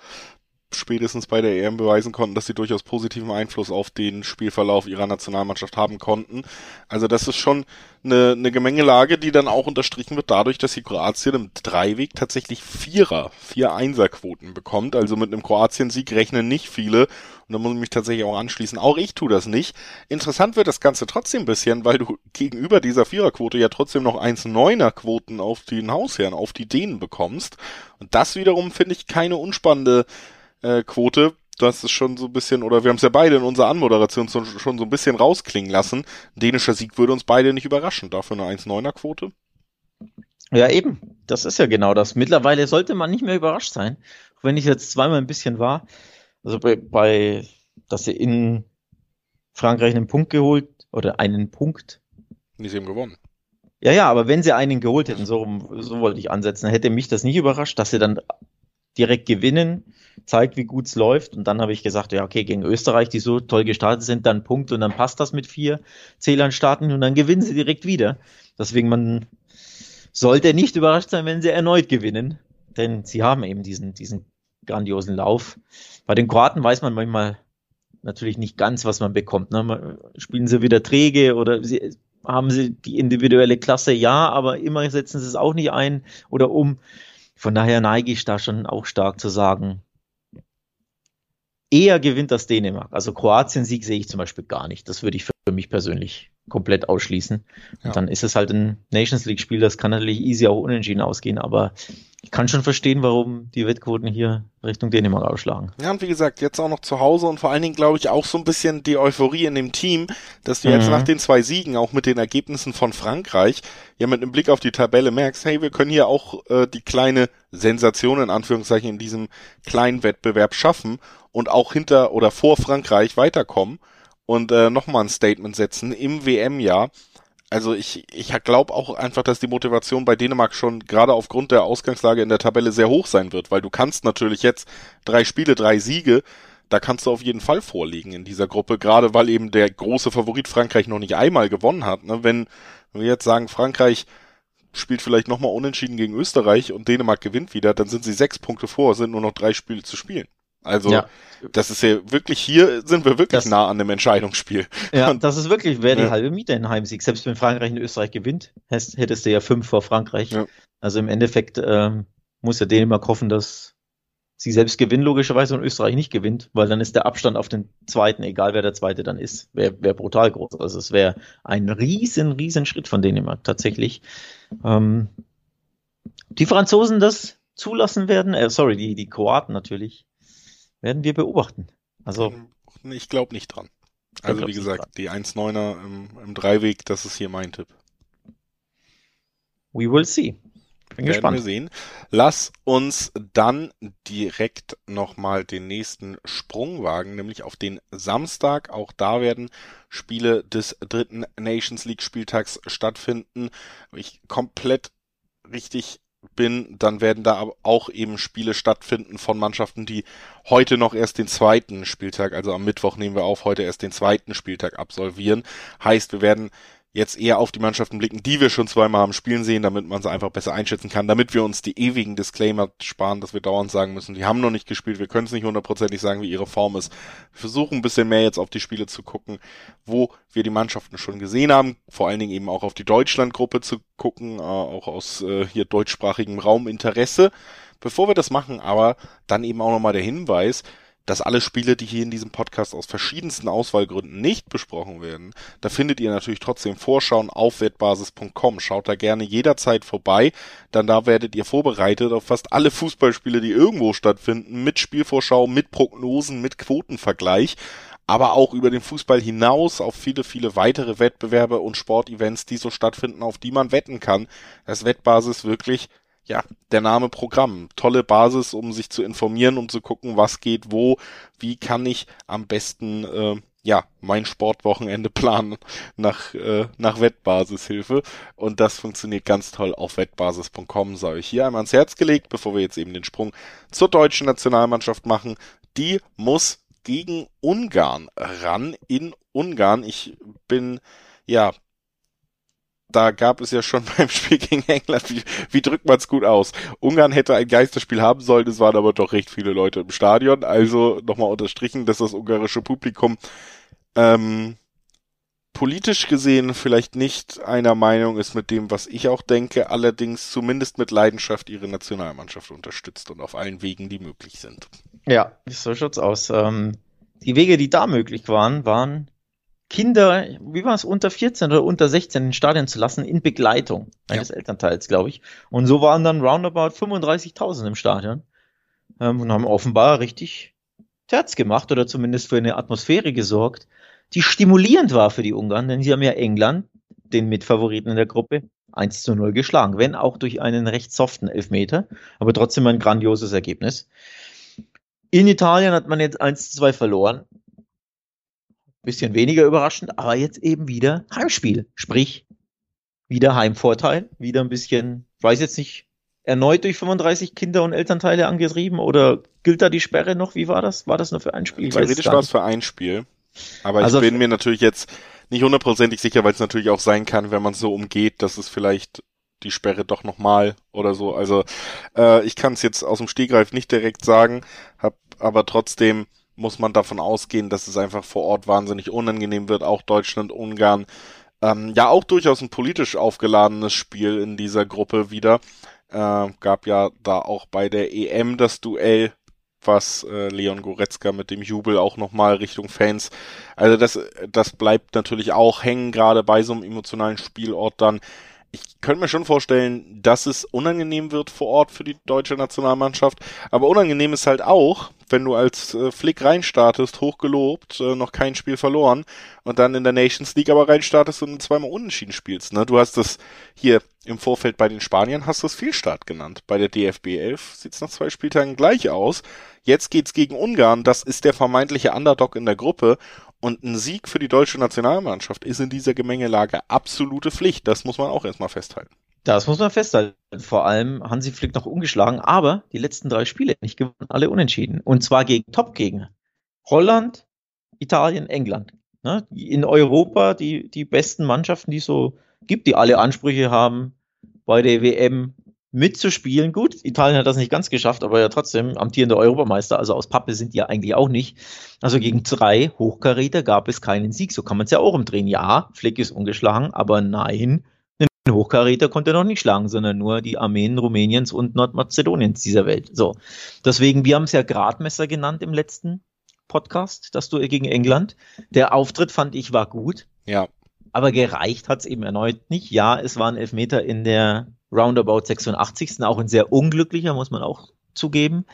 spätestens bei der EM beweisen konnten, dass sie durchaus positiven Einfluss auf den Spielverlauf ihrer Nationalmannschaft haben konnten. Also das ist schon eine, eine Gemengelage, die dann auch unterstrichen wird dadurch, dass die Kroatien im Dreiweg tatsächlich Vierer, vier Einserquoten bekommt. Also mit einem Kroatien-Sieg rechnen nicht viele. Und da muss ich mich tatsächlich auch anschließen. Auch ich tue das nicht. Interessant wird das Ganze trotzdem ein bisschen, weil du gegenüber dieser Viererquote ja trotzdem noch 1,9er-Quoten auf den Hausherren, auf die Dänen bekommst. Und das wiederum finde ich keine unspannende äh, Quote. Du hast es schon so ein bisschen, oder wir haben es ja beide in unserer Anmoderation so, schon so ein bisschen rausklingen lassen. Ein dänischer Sieg würde uns beide nicht überraschen. Dafür eine 1,9er Quote. Ja, eben. Das ist ja genau das. Mittlerweile sollte man nicht mehr überrascht sein. Auch wenn ich jetzt zweimal ein bisschen war. Also bei, bei dass sie in Frankreich einen Punkt geholt oder einen Punkt. Nee, sie haben gewonnen. Ja, ja, aber wenn sie einen geholt hätten, so, so wollte ich ansetzen, hätte mich das nicht überrascht, dass sie dann direkt gewinnen, zeigt, wie gut es läuft. Und dann habe ich gesagt, ja, okay, gegen Österreich, die so toll gestartet sind, dann Punkt und dann passt das mit vier Zählern starten und dann gewinnen sie direkt wieder. Deswegen, man sollte nicht überrascht sein, wenn sie erneut gewinnen, denn sie haben eben diesen, diesen grandiosen Lauf. Bei den Kroaten weiß man manchmal natürlich nicht ganz, was man bekommt. Ne? Spielen sie wieder träge oder sie, haben sie die individuelle Klasse? Ja, aber immer setzen sie es auch nicht ein oder um. Von daher neige ich da schon auch stark zu sagen, eher gewinnt das Dänemark. Also Kroatien-Sieg sehe ich zum Beispiel gar nicht. Das würde ich für mich persönlich komplett ausschließen. Und ja. dann ist es halt ein Nations League-Spiel, das kann natürlich easy auch unentschieden ausgehen, aber ich kann schon verstehen, warum die Wettquoten hier Richtung Dänemark ausschlagen. Ja, und wie gesagt, jetzt auch noch zu Hause und vor allen Dingen glaube ich auch so ein bisschen die Euphorie in dem Team, dass du mhm. jetzt nach den zwei Siegen, auch mit den Ergebnissen von Frankreich, ja mit einem Blick auf die Tabelle merkst, hey, wir können hier auch äh, die kleine Sensation in Anführungszeichen in diesem kleinen Wettbewerb schaffen und auch hinter oder vor Frankreich weiterkommen und äh, nochmal ein Statement setzen im WM-Jahr also ich, ich glaube auch einfach, dass die Motivation bei Dänemark schon gerade aufgrund der Ausgangslage in der Tabelle sehr hoch sein wird, weil du kannst natürlich jetzt drei Spiele, drei Siege, da kannst du auf jeden Fall vorliegen in dieser Gruppe, gerade weil eben der große Favorit Frankreich noch nicht einmal gewonnen hat. Ne? Wenn wir jetzt sagen, Frankreich spielt vielleicht nochmal unentschieden gegen Österreich und Dänemark gewinnt wieder, dann sind sie sechs Punkte vor, sind nur noch drei Spiele zu spielen. Also ja. das ist ja wirklich, hier sind wir wirklich das, nah an dem Entscheidungsspiel. Ja, und, das ist wirklich, wäre die ja. halbe Miete in Heimsieg. Selbst wenn Frankreich in Österreich gewinnt, hättest du ja fünf vor Frankreich. Ja. Also im Endeffekt ähm, muss ja Dänemark hoffen, dass sie selbst gewinnen, logischerweise, und Österreich nicht gewinnt, weil dann ist der Abstand auf den zweiten, egal wer der zweite dann ist, wäre wär brutal groß. Also es wäre ein riesen, riesen Schritt von Dänemark tatsächlich. Ähm, die Franzosen das zulassen werden, äh, sorry, die, die Kroaten natürlich, werden wir beobachten. Also ähm, ich glaube nicht dran. Also wie gesagt, die 1.9er im, im Dreiweg, das ist hier mein Tipp. We will see. Bin Werden gespannt. wir sehen. Lass uns dann direkt nochmal den nächsten Sprung wagen, nämlich auf den Samstag. Auch da werden Spiele des dritten Nations League Spieltags stattfinden. Ich komplett richtig bin, dann werden da auch eben Spiele stattfinden von Mannschaften, die heute noch erst den zweiten Spieltag, also am Mittwoch nehmen wir auf, heute erst den zweiten Spieltag absolvieren. Heißt, wir werden jetzt eher auf die Mannschaften blicken, die wir schon zweimal haben spielen sehen, damit man sie einfach besser einschätzen kann, damit wir uns die ewigen Disclaimer sparen, dass wir dauernd sagen müssen, die haben noch nicht gespielt, wir können es nicht hundertprozentig sagen, wie ihre Form ist. Wir versuchen ein bisschen mehr jetzt auf die Spiele zu gucken, wo wir die Mannschaften schon gesehen haben, vor allen Dingen eben auch auf die Deutschlandgruppe zu gucken, äh, auch aus äh, hier deutschsprachigem Raum Interesse. Bevor wir das machen, aber dann eben auch nochmal der Hinweis, dass alle Spiele, die hier in diesem Podcast aus verschiedensten Auswahlgründen nicht besprochen werden, da findet ihr natürlich trotzdem Vorschauen auf wettbasis.com. Schaut da gerne jederzeit vorbei, dann da werdet ihr vorbereitet auf fast alle Fußballspiele, die irgendwo stattfinden, mit Spielvorschau, mit Prognosen, mit Quotenvergleich aber auch über den Fußball hinaus auf viele, viele weitere Wettbewerbe und Sportevents, die so stattfinden, auf die man wetten kann. Das Wettbasis wirklich ja, der Name Programm. Tolle Basis, um sich zu informieren, um zu gucken, was geht wo, wie kann ich am besten äh, ja, mein Sportwochenende planen nach, äh, nach Wettbasishilfe. Und das funktioniert ganz toll auf wettbasis.com, sei ich hier einmal ans Herz gelegt, bevor wir jetzt eben den Sprung zur deutschen Nationalmannschaft machen. Die muss gegen Ungarn ran in Ungarn. Ich bin, ja, da gab es ja schon beim Spiel gegen England, wie, wie drückt man es gut aus? Ungarn hätte ein Geisterspiel haben sollen, es waren aber doch recht viele Leute im Stadion. Also nochmal unterstrichen, dass das ungarische Publikum ähm, politisch gesehen vielleicht nicht einer Meinung ist mit dem, was ich auch denke, allerdings zumindest mit Leidenschaft ihre Nationalmannschaft unterstützt und auf allen Wegen, die möglich sind. Ja, so schaut's aus. Ähm, die Wege, die da möglich waren, waren Kinder, wie war es, unter 14 oder unter 16 in Stadion zu lassen, in Begleitung eines ja. Elternteils, glaube ich. Und so waren dann roundabout 35.000 im Stadion ähm, und haben offenbar richtig Terz gemacht oder zumindest für eine Atmosphäre gesorgt, die stimulierend war für die Ungarn, denn sie haben ja England, den Mitfavoriten in der Gruppe, 1 zu 0 geschlagen, wenn auch durch einen recht soften Elfmeter, aber trotzdem ein grandioses Ergebnis. In Italien hat man jetzt 1 zu 2 verloren. Bisschen weniger überraschend, aber jetzt eben wieder Heimspiel. Sprich, wieder Heimvorteil, wieder ein bisschen, weiß jetzt nicht, erneut durch 35 Kinder und Elternteile angetrieben oder gilt da die Sperre noch? Wie war das? War das nur für ein Spiel? Theoretisch war es für ein Spiel. Aber also, ich bin mir natürlich jetzt nicht hundertprozentig sicher, weil es natürlich auch sein kann, wenn man es so umgeht, dass es vielleicht die Sperre doch nochmal oder so. Also äh, ich kann es jetzt aus dem Stegreif nicht direkt sagen, hab, aber trotzdem muss man davon ausgehen, dass es einfach vor Ort wahnsinnig unangenehm wird, auch Deutschland, Ungarn. Ähm, ja, auch durchaus ein politisch aufgeladenes Spiel in dieser Gruppe wieder. Äh, gab ja da auch bei der EM das Duell was äh, Leon Goretzka mit dem Jubel auch nochmal Richtung Fans. Also das, das bleibt natürlich auch hängen, gerade bei so einem emotionalen Spielort dann. Ich könnte mir schon vorstellen, dass es unangenehm wird vor Ort für die deutsche Nationalmannschaft. Aber unangenehm ist halt auch, wenn du als äh, Flick reinstartest, hochgelobt, äh, noch kein Spiel verloren und dann in der Nations League aber reinstartest und zweimal unentschieden spielst. Ne? Du hast das hier im Vorfeld bei den Spaniern, hast du es Fehlstart genannt. Bei der DFB 11 sieht es nach zwei Spieltagen gleich aus. Jetzt geht's gegen Ungarn, das ist der vermeintliche Underdog in der Gruppe und ein Sieg für die deutsche Nationalmannschaft ist in dieser Gemengelage absolute Pflicht. Das muss man auch erstmal festhalten. Das muss man festhalten. Vor allem Hansi Flick noch ungeschlagen, aber die letzten drei Spiele nicht gewonnen, alle unentschieden. Und zwar gegen Top-Gegner. Holland, Italien, England. Ne? In Europa die, die besten Mannschaften, die es so gibt, die alle Ansprüche haben, bei der WM mitzuspielen. Gut, Italien hat das nicht ganz geschafft, aber ja trotzdem amtierender Europameister. Also aus Pappe sind die ja eigentlich auch nicht. Also gegen drei Hochkaräter gab es keinen Sieg. So kann man es ja auch umdrehen. Ja, Flick ist ungeschlagen, aber nein, einen Hochkaräter konnte er noch nicht schlagen, sondern nur die Armeen Rumäniens und Nordmazedoniens dieser Welt. So. Deswegen, wir haben es ja Gradmesser genannt im letzten Podcast, das Duell gegen England. Der Auftritt fand ich war gut. Ja. Aber gereicht hat es eben erneut nicht. Ja, es waren Elfmeter in der Roundabout 86. Auch ein sehr unglücklicher, muss man auch zugeben.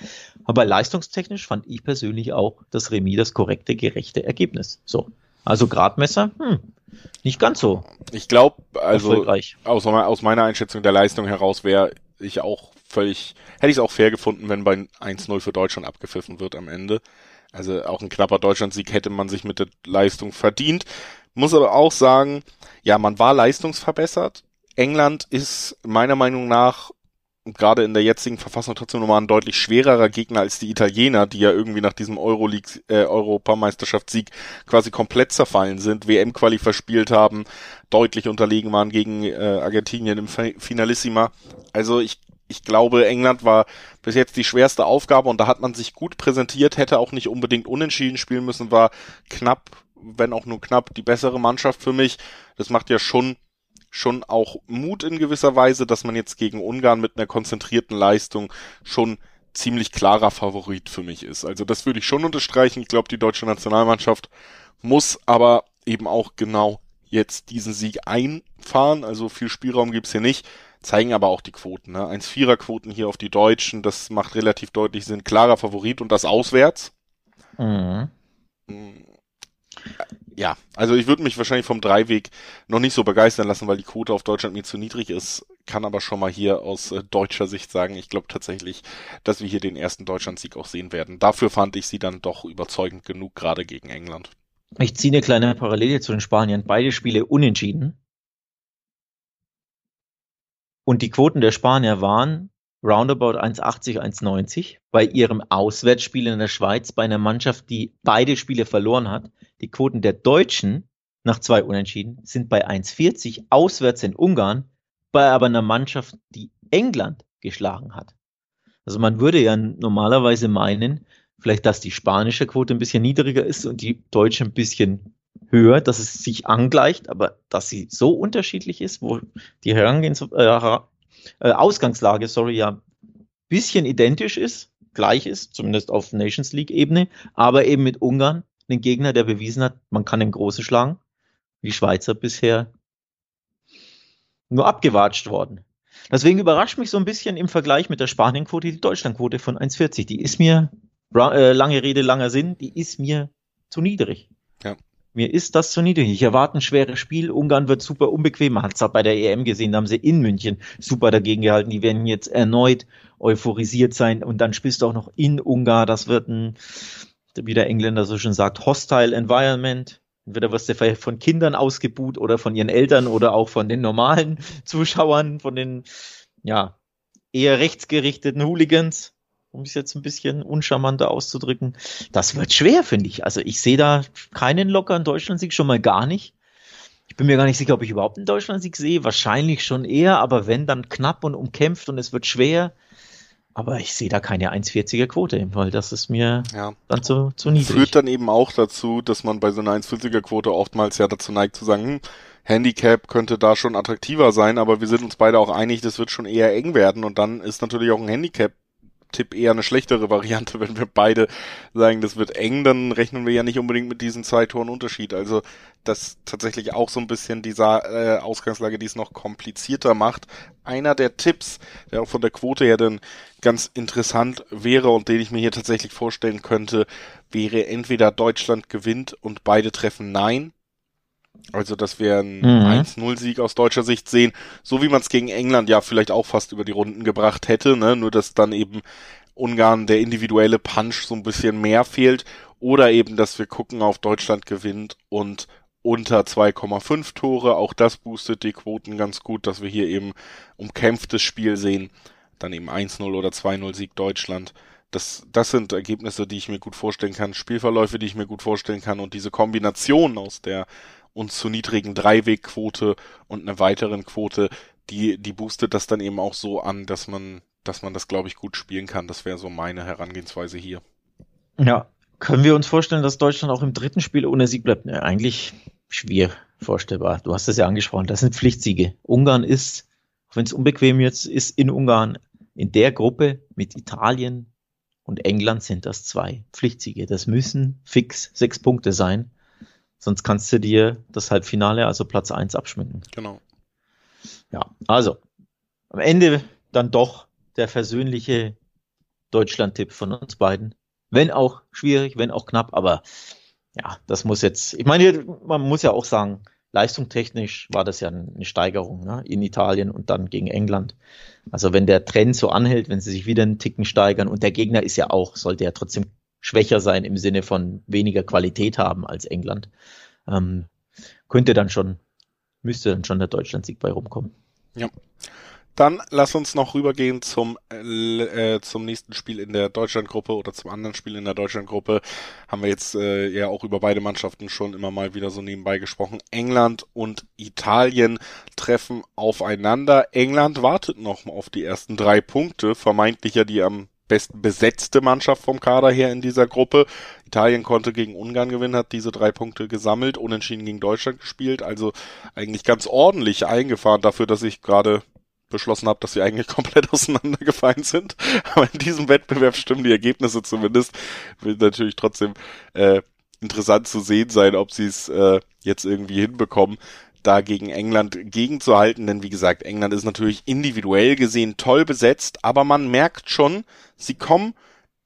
Aber leistungstechnisch fand ich persönlich auch das Remis das korrekte, gerechte Ergebnis. So. Also Gradmesser, hm, nicht ganz so. Ich glaube, also aus, aus, meiner Einschätzung der Leistung heraus wäre ich auch völlig, hätte ich es auch fair gefunden, wenn bei 1-0 für Deutschland abgepfiffen wird am Ende. Also auch ein knapper Deutschlandsieg hätte man sich mit der Leistung verdient. Muss aber auch sagen, ja, man war leistungsverbessert. England ist meiner Meinung nach gerade in der jetzigen Verfassung trotzdem nochmal ein deutlich schwererer Gegner als die Italiener, die ja irgendwie nach diesem Euroleague, äh, Europameisterschaftssieg quasi komplett zerfallen sind, WM-Quali verspielt haben, deutlich unterlegen waren gegen äh, Argentinien im Finalissima. Also ich ich glaube, England war bis jetzt die schwerste Aufgabe und da hat man sich gut präsentiert, hätte auch nicht unbedingt unentschieden spielen müssen, war knapp, wenn auch nur knapp, die bessere Mannschaft für mich. Das macht ja schon schon auch Mut in gewisser Weise, dass man jetzt gegen Ungarn mit einer konzentrierten Leistung schon ziemlich klarer Favorit für mich ist. Also das würde ich schon unterstreichen. Ich glaube, die deutsche Nationalmannschaft muss aber eben auch genau jetzt diesen Sieg einfahren. Also viel Spielraum gibt's hier nicht. Zeigen aber auch die Quoten. Ne? 1-4er-Quoten hier auf die Deutschen, das macht relativ deutlich Sinn. Klarer Favorit und das auswärts. Mhm. Ja, also ich würde mich wahrscheinlich vom Dreiweg noch nicht so begeistern lassen, weil die Quote auf Deutschland mir zu niedrig ist. Kann aber schon mal hier aus äh, deutscher Sicht sagen, ich glaube tatsächlich, dass wir hier den ersten Deutschlandsieg auch sehen werden. Dafür fand ich sie dann doch überzeugend genug, gerade gegen England. Ich ziehe eine kleine Parallele zu den Spaniern. Beide Spiele unentschieden. Und die Quoten der Spanier waren roundabout 1,80, 1,90 bei ihrem Auswärtsspiel in der Schweiz bei einer Mannschaft, die beide Spiele verloren hat. Die Quoten der Deutschen nach zwei Unentschieden, sind bei 1,40 auswärts in Ungarn, bei aber einer Mannschaft, die England geschlagen hat. Also man würde ja normalerweise meinen, vielleicht, dass die spanische Quote ein bisschen niedriger ist und die deutsche ein bisschen höher, dass es sich angleicht, aber dass sie so unterschiedlich ist, wo die Herangehens äh, äh, Ausgangslage, sorry, ja, bisschen identisch ist, gleich ist, zumindest auf Nations League Ebene, aber eben mit Ungarn, einen Gegner, der bewiesen hat, man kann den Großen schlagen. Die Schweizer bisher nur abgewatscht worden. Deswegen überrascht mich so ein bisschen im Vergleich mit der Spanienquote die Deutschlandquote von 1,40. Die ist mir, äh, lange Rede, langer Sinn, die ist mir zu niedrig. Mir ist das zu niedrig. Ich erwarte ein schweres Spiel. Ungarn wird super unbequem. Man hat es bei der EM gesehen, da haben sie in München super dagegen gehalten. Die werden jetzt erneut euphorisiert sein und dann spielst du auch noch in Ungarn. Das wird ein, wie der Engländer so schön sagt, hostile environment. Entweder wirst du von Kindern ausgebuht oder von ihren Eltern oder auch von den normalen Zuschauern, von den, ja, eher rechtsgerichteten Hooligans, um es jetzt ein bisschen uncharmanter auszudrücken. Das wird schwer, finde ich. Also ich sehe da keinen lockeren Deutschlandsieg, schon mal gar nicht. Ich bin mir gar nicht sicher, ob ich überhaupt einen Deutschlandsieg sehe. Wahrscheinlich schon eher, aber wenn, dann knapp und umkämpft und es wird schwer. Aber ich sehe da keine 1,40er Quote, weil das ist mir ja. dann zu, zu niedrig. Führt dann eben auch dazu, dass man bei so einer 1,40er Quote oftmals ja dazu neigt zu sagen, hm, Handicap könnte da schon attraktiver sein, aber wir sind uns beide auch einig, das wird schon eher eng werden und dann ist natürlich auch ein Handicap Tipp eher eine schlechtere Variante, wenn wir beide sagen, das wird eng, dann rechnen wir ja nicht unbedingt mit diesen zwei Toren Unterschied. Also das tatsächlich auch so ein bisschen dieser äh, Ausgangslage, die es noch komplizierter macht. Einer der Tipps, der auch von der Quote her dann ganz interessant wäre und den ich mir hier tatsächlich vorstellen könnte, wäre entweder Deutschland gewinnt und beide treffen Nein also, dass wir einen mhm. 1-0-Sieg aus deutscher Sicht sehen, so wie man es gegen England ja vielleicht auch fast über die Runden gebracht hätte, ne? nur dass dann eben Ungarn der individuelle Punch so ein bisschen mehr fehlt oder eben, dass wir gucken auf Deutschland gewinnt und unter 2,5 Tore, auch das boostet die Quoten ganz gut, dass wir hier eben umkämpftes Spiel sehen, dann eben 1-0 oder 2-0 Sieg Deutschland. Das, das sind Ergebnisse, die ich mir gut vorstellen kann, Spielverläufe, die ich mir gut vorstellen kann und diese Kombination aus der und zu niedrigen Dreiwegquote und einer weiteren Quote, die, die boostet das dann eben auch so an, dass man, dass man das, glaube ich, gut spielen kann. Das wäre so meine Herangehensweise hier. Ja, können wir uns vorstellen, dass Deutschland auch im dritten Spiel ohne Sieg bleibt? Ne, eigentlich schwer vorstellbar. Du hast es ja angesprochen, das sind Pflichtsiege. Ungarn ist, auch wenn es unbequem jetzt ist, in Ungarn, in der Gruppe mit Italien und England sind das zwei Pflichtsiege. Das müssen fix sechs Punkte sein. Sonst kannst du dir das Halbfinale, also Platz 1, abschminken. Genau. Ja, also am Ende dann doch der versöhnliche Deutschland-Tipp von uns beiden. Wenn auch schwierig, wenn auch knapp, aber ja, das muss jetzt, ich meine, man muss ja auch sagen, leistungstechnisch war das ja eine Steigerung ne? in Italien und dann gegen England. Also wenn der Trend so anhält, wenn sie sich wieder einen Ticken steigern und der Gegner ist ja auch, sollte ja trotzdem schwächer sein im Sinne von weniger Qualität haben als England, ähm, könnte dann schon, müsste dann schon der Deutschlandsieg bei rumkommen. Ja. Dann lass uns noch rübergehen zum äh, zum nächsten Spiel in der Deutschlandgruppe oder zum anderen Spiel in der Deutschlandgruppe. Haben wir jetzt äh, ja auch über beide Mannschaften schon immer mal wieder so nebenbei gesprochen. England und Italien treffen aufeinander. England wartet noch auf die ersten drei Punkte, vermeintlich ja die am bestbesetzte Mannschaft vom Kader her in dieser Gruppe. Italien konnte gegen Ungarn gewinnen, hat diese drei Punkte gesammelt, unentschieden gegen Deutschland gespielt, also eigentlich ganz ordentlich eingefahren dafür, dass ich gerade beschlossen habe, dass sie eigentlich komplett auseinandergefallen sind. Aber in diesem Wettbewerb stimmen die Ergebnisse zumindest. Wird natürlich trotzdem äh, interessant zu sehen sein, ob sie es äh, jetzt irgendwie hinbekommen da gegen England gegenzuhalten, denn wie gesagt, England ist natürlich individuell gesehen toll besetzt, aber man merkt schon, sie kommen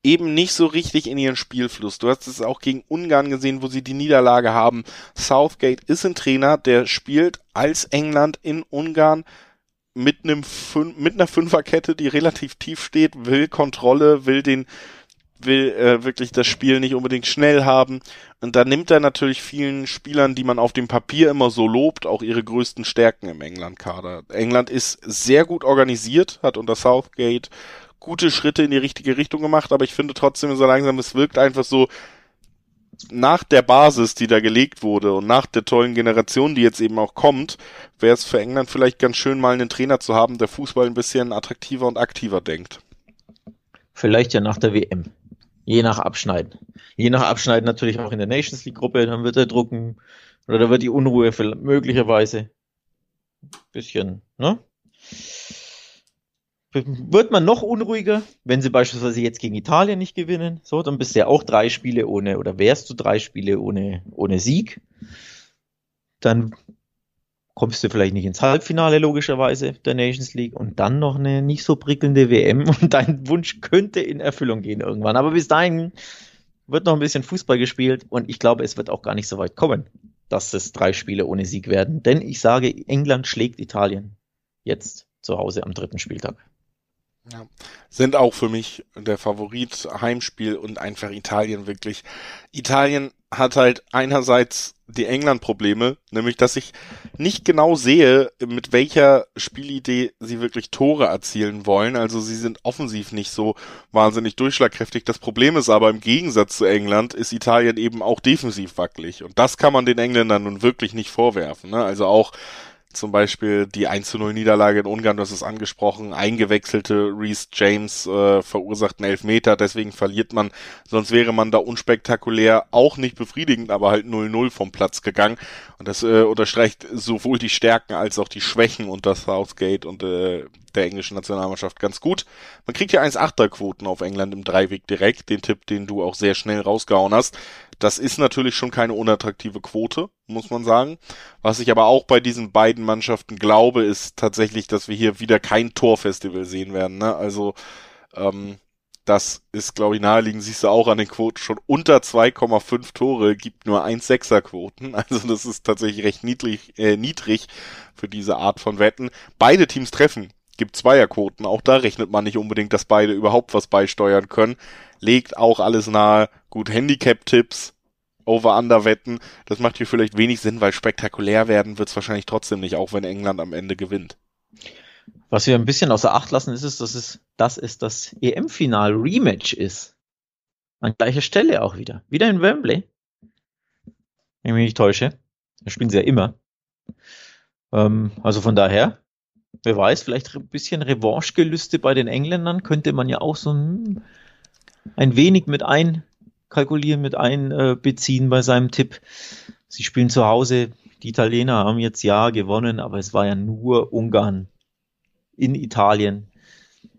eben nicht so richtig in ihren Spielfluss. Du hast es auch gegen Ungarn gesehen, wo sie die Niederlage haben. Southgate ist ein Trainer, der spielt als England in Ungarn mit einem mit einer Fünferkette, die relativ tief steht, will Kontrolle, will den will äh, wirklich das Spiel nicht unbedingt schnell haben. Und da nimmt er natürlich vielen Spielern, die man auf dem Papier immer so lobt, auch ihre größten Stärken im England-Kader. England ist sehr gut organisiert, hat unter Southgate gute Schritte in die richtige Richtung gemacht, aber ich finde trotzdem so langsam, es wirkt einfach so, nach der Basis, die da gelegt wurde und nach der tollen Generation, die jetzt eben auch kommt, wäre es für England vielleicht ganz schön, mal einen Trainer zu haben, der Fußball ein bisschen attraktiver und aktiver denkt. Vielleicht ja nach der WM. Je nach Abschneiden. Je nach Abschneiden natürlich auch in der Nations League Gruppe, dann wird er drucken, oder da wird die Unruhe möglicherweise bisschen, ne? Wird man noch unruhiger, wenn sie beispielsweise jetzt gegen Italien nicht gewinnen? So, dann bist du ja auch drei Spiele ohne, oder wärst du drei Spiele ohne, ohne Sieg. Dann kommst du vielleicht nicht ins Halbfinale, logischerweise, der Nations League, und dann noch eine nicht so prickelnde WM und dein Wunsch könnte in Erfüllung gehen irgendwann. Aber bis dahin wird noch ein bisschen Fußball gespielt und ich glaube, es wird auch gar nicht so weit kommen, dass es drei Spiele ohne Sieg werden. Denn ich sage, England schlägt Italien jetzt zu Hause am dritten Spieltag. Ja. Sind auch für mich der Favorit Heimspiel und einfach Italien wirklich. Italien hat halt einerseits die England-Probleme, nämlich dass ich nicht genau sehe, mit welcher Spielidee sie wirklich Tore erzielen wollen. Also sie sind offensiv nicht so wahnsinnig durchschlagkräftig. Das Problem ist aber im Gegensatz zu England ist Italien eben auch defensiv wackelig. Und das kann man den Engländern nun wirklich nicht vorwerfen. Ne? Also auch zum Beispiel die 1 zu 0 Niederlage in Ungarn, das ist angesprochen, eingewechselte Reese James äh, verursachten Elfmeter, deswegen verliert man, sonst wäre man da unspektakulär auch nicht befriedigend, aber halt 0-0 vom Platz gegangen. Und das äh, unterstreicht sowohl die Stärken als auch die Schwächen unter Southgate und äh, der englischen Nationalmannschaft ganz gut. Man kriegt ja 1,8er Quoten auf England im Dreiweg direkt, den Tipp, den du auch sehr schnell rausgehauen hast. Das ist natürlich schon keine unattraktive Quote, muss man sagen. Was ich aber auch bei diesen beiden Mannschaften glaube, ist tatsächlich, dass wir hier wieder kein Torfestival sehen werden. Ne? Also ähm, das ist, glaube ich, naheliegend, siehst du auch an den Quoten schon unter 2,5 Tore, gibt nur 1,6er Quoten. Also das ist tatsächlich recht niedrig, äh, niedrig für diese Art von Wetten. Beide Teams treffen, gibt Zweierquoten. Auch da rechnet man nicht unbedingt, dass beide überhaupt was beisteuern können legt auch alles nahe. Gut, Handicap-Tipps, Over-Under-Wetten, das macht hier vielleicht wenig Sinn, weil spektakulär werden wird es wahrscheinlich trotzdem nicht, auch wenn England am Ende gewinnt. Was wir ein bisschen außer Acht lassen, ist dass es, dass es das EM-Final-Rematch ist. An gleicher Stelle auch wieder. Wieder in Wembley. Wenn ich mich nicht täusche. Da spielen sie ja immer. Ähm, also von daher, wer weiß, vielleicht ein bisschen Revanche-Gelüste bei den Engländern könnte man ja auch so ein wenig mit einkalkulieren, mit einbeziehen bei seinem Tipp. Sie spielen zu Hause. Die Italiener haben jetzt ja gewonnen, aber es war ja nur Ungarn in Italien.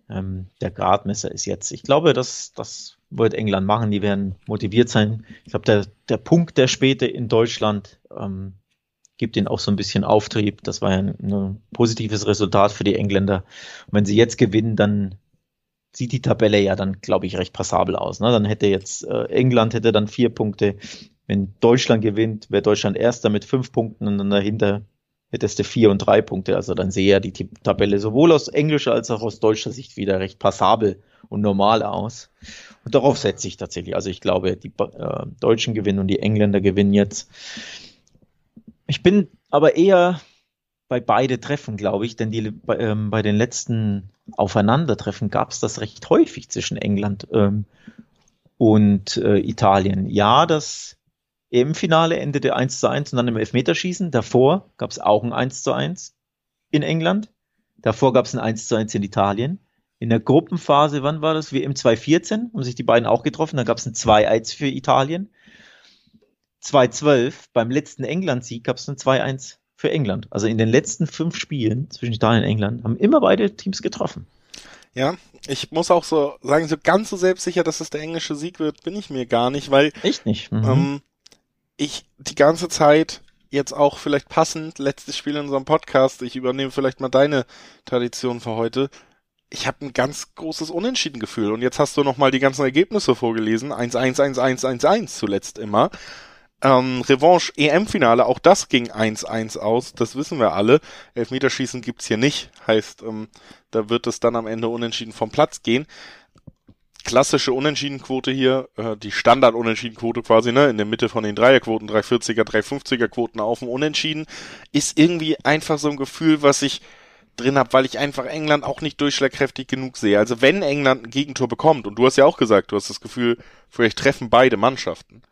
Ähm, der Gradmesser ist jetzt. Ich glaube, das, das wird England machen. Die werden motiviert sein. Ich glaube, der, der Punkt der Späte in Deutschland ähm, gibt ihnen auch so ein bisschen Auftrieb. Das war ja ein, ein positives Resultat für die Engländer. Und wenn sie jetzt gewinnen, dann sieht die Tabelle ja dann, glaube ich, recht passabel aus. Ne? Dann hätte jetzt äh, England hätte dann vier Punkte. Wenn Deutschland gewinnt, wäre Deutschland erster mit fünf Punkten und dann dahinter hättest du vier und drei Punkte. Also dann sehe ja die Tabelle sowohl aus englischer als auch aus deutscher Sicht wieder recht passabel und normal aus. Und darauf setze ich tatsächlich. Also ich glaube, die äh, Deutschen gewinnen und die Engländer gewinnen jetzt. Ich bin aber eher bei beide Treffen, glaube ich, denn die, bei, ähm, bei den letzten Aufeinandertreffen gab es das recht häufig zwischen England ähm, und äh, Italien. Ja, das EM-Finale endete 1 zu 1 und dann im Elfmeterschießen. Davor gab es auch ein 1 zu 1 in England. Davor gab es ein 1 zu 1 in Italien. In der Gruppenphase, wann war das? Im 2014 haben sich die beiden auch getroffen. Da gab es ein 2-1 für Italien. 2012 beim letzten England-Sieg gab es ein 2-1 für England. Also in den letzten fünf Spielen zwischen Italien und England haben immer beide Teams getroffen. Ja, ich muss auch so sagen, so ganz so selbstsicher, dass es der englische Sieg wird, bin ich mir gar nicht, weil Echt nicht. Mhm. Ähm, ich die ganze Zeit jetzt auch vielleicht passend, letztes Spiel in unserem Podcast, ich übernehme vielleicht mal deine Tradition für heute. Ich habe ein ganz großes Unentschieden-Gefühl und jetzt hast du nochmal die ganzen Ergebnisse vorgelesen. 1-1, 1-1, 1-1 zuletzt immer. Ähm, Revanche EM-Finale, auch das ging 1-1 aus, das wissen wir alle. Elfmeterschießen gibt's hier nicht, heißt, ähm, da wird es dann am Ende unentschieden vom Platz gehen. Klassische Unentschiedenquote hier, äh, die Standard-Unentschiedenquote quasi, ne, in der Mitte von den Dreierquoten, 340er, 350er Quoten auf dem Unentschieden, ist irgendwie einfach so ein Gefühl, was ich drin habe, weil ich einfach England auch nicht durchschlagkräftig genug sehe. Also wenn England ein Gegentor bekommt, und du hast ja auch gesagt, du hast das Gefühl, vielleicht treffen beide Mannschaften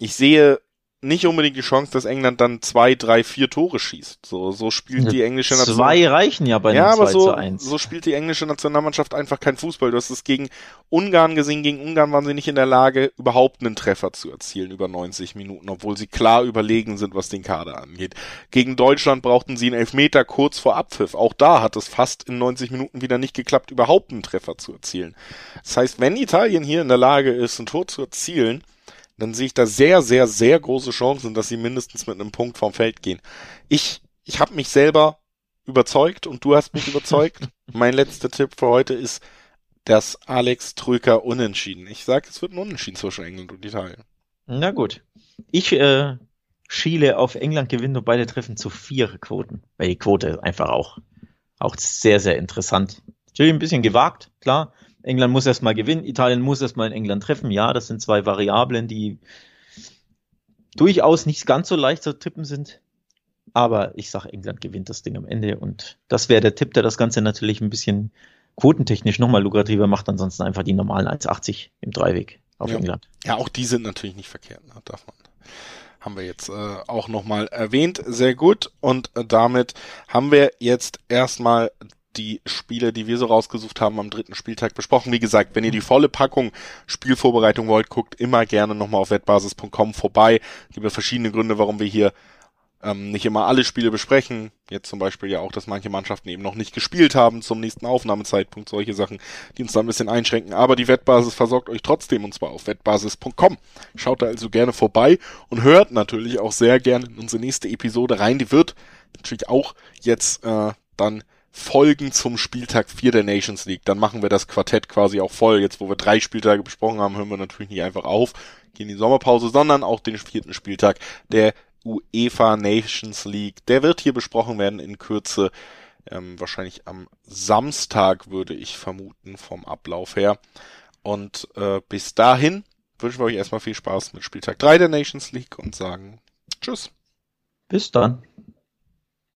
ich sehe nicht unbedingt die Chance, dass England dann zwei, drei, vier Tore schießt. So, so spielt die englische Nationalmannschaft. Zwei reichen ja bei ja, aber so, so spielt die englische Nationalmannschaft einfach kein Fußball. Du hast es gegen Ungarn gesehen. Gegen Ungarn waren sie nicht in der Lage, überhaupt einen Treffer zu erzielen über 90 Minuten, obwohl sie klar überlegen sind, was den Kader angeht. Gegen Deutschland brauchten sie einen Elfmeter kurz vor Abpfiff. Auch da hat es fast in 90 Minuten wieder nicht geklappt, überhaupt einen Treffer zu erzielen. Das heißt, wenn Italien hier in der Lage ist, ein Tor zu erzielen, dann sehe ich da sehr, sehr, sehr große Chancen, dass sie mindestens mit einem Punkt vom Feld gehen. Ich, ich habe mich selber überzeugt und du hast mich überzeugt. mein letzter Tipp für heute ist das Alex Trücker Unentschieden. Ich sage, es wird ein Unentschieden zwischen England und Italien. Na gut. Ich äh, schiele auf England gewinnen und beide treffen zu vier Quoten. Weil die Quote einfach auch, auch sehr, sehr interessant. Natürlich ein bisschen gewagt, klar. England muss erstmal gewinnen, Italien muss erstmal in England treffen. Ja, das sind zwei Variablen, die durchaus nicht ganz so leicht zu tippen sind. Aber ich sage, England gewinnt das Ding am Ende und das wäre der Tipp, der das Ganze natürlich ein bisschen quotentechnisch nochmal lukrativer macht. Ansonsten einfach die normalen 1,80 im Dreiweg auf ja. England. Ja, auch die sind natürlich nicht verkehrt, ne? darf man haben wir jetzt äh, auch nochmal erwähnt. Sehr gut. Und äh, damit haben wir jetzt erstmal die Spiele, die wir so rausgesucht haben, am dritten Spieltag besprochen. Wie gesagt, wenn ihr die volle Packung Spielvorbereitung wollt, guckt immer gerne nochmal auf wettbasis.com vorbei. Es gibt ja verschiedene Gründe, warum wir hier ähm, nicht immer alle Spiele besprechen. Jetzt zum Beispiel ja auch, dass manche Mannschaften eben noch nicht gespielt haben zum nächsten Aufnahmezeitpunkt. Solche Sachen, die uns da ein bisschen einschränken. Aber die Wettbasis versorgt euch trotzdem und zwar auf wettbasis.com. Schaut da also gerne vorbei und hört natürlich auch sehr gerne in unsere nächste Episode rein. Die wird natürlich auch jetzt äh, dann Folgen zum Spieltag 4 der Nations League. Dann machen wir das Quartett quasi auch voll. Jetzt, wo wir drei Spieltage besprochen haben, hören wir natürlich nicht einfach auf, gehen in die Sommerpause, sondern auch den vierten Spieltag der UEFA Nations League. Der wird hier besprochen werden in Kürze. Ähm, wahrscheinlich am Samstag würde ich vermuten vom Ablauf her. Und äh, bis dahin wünschen wir euch erstmal viel Spaß mit Spieltag 3 der Nations League und sagen Tschüss. Bis dann.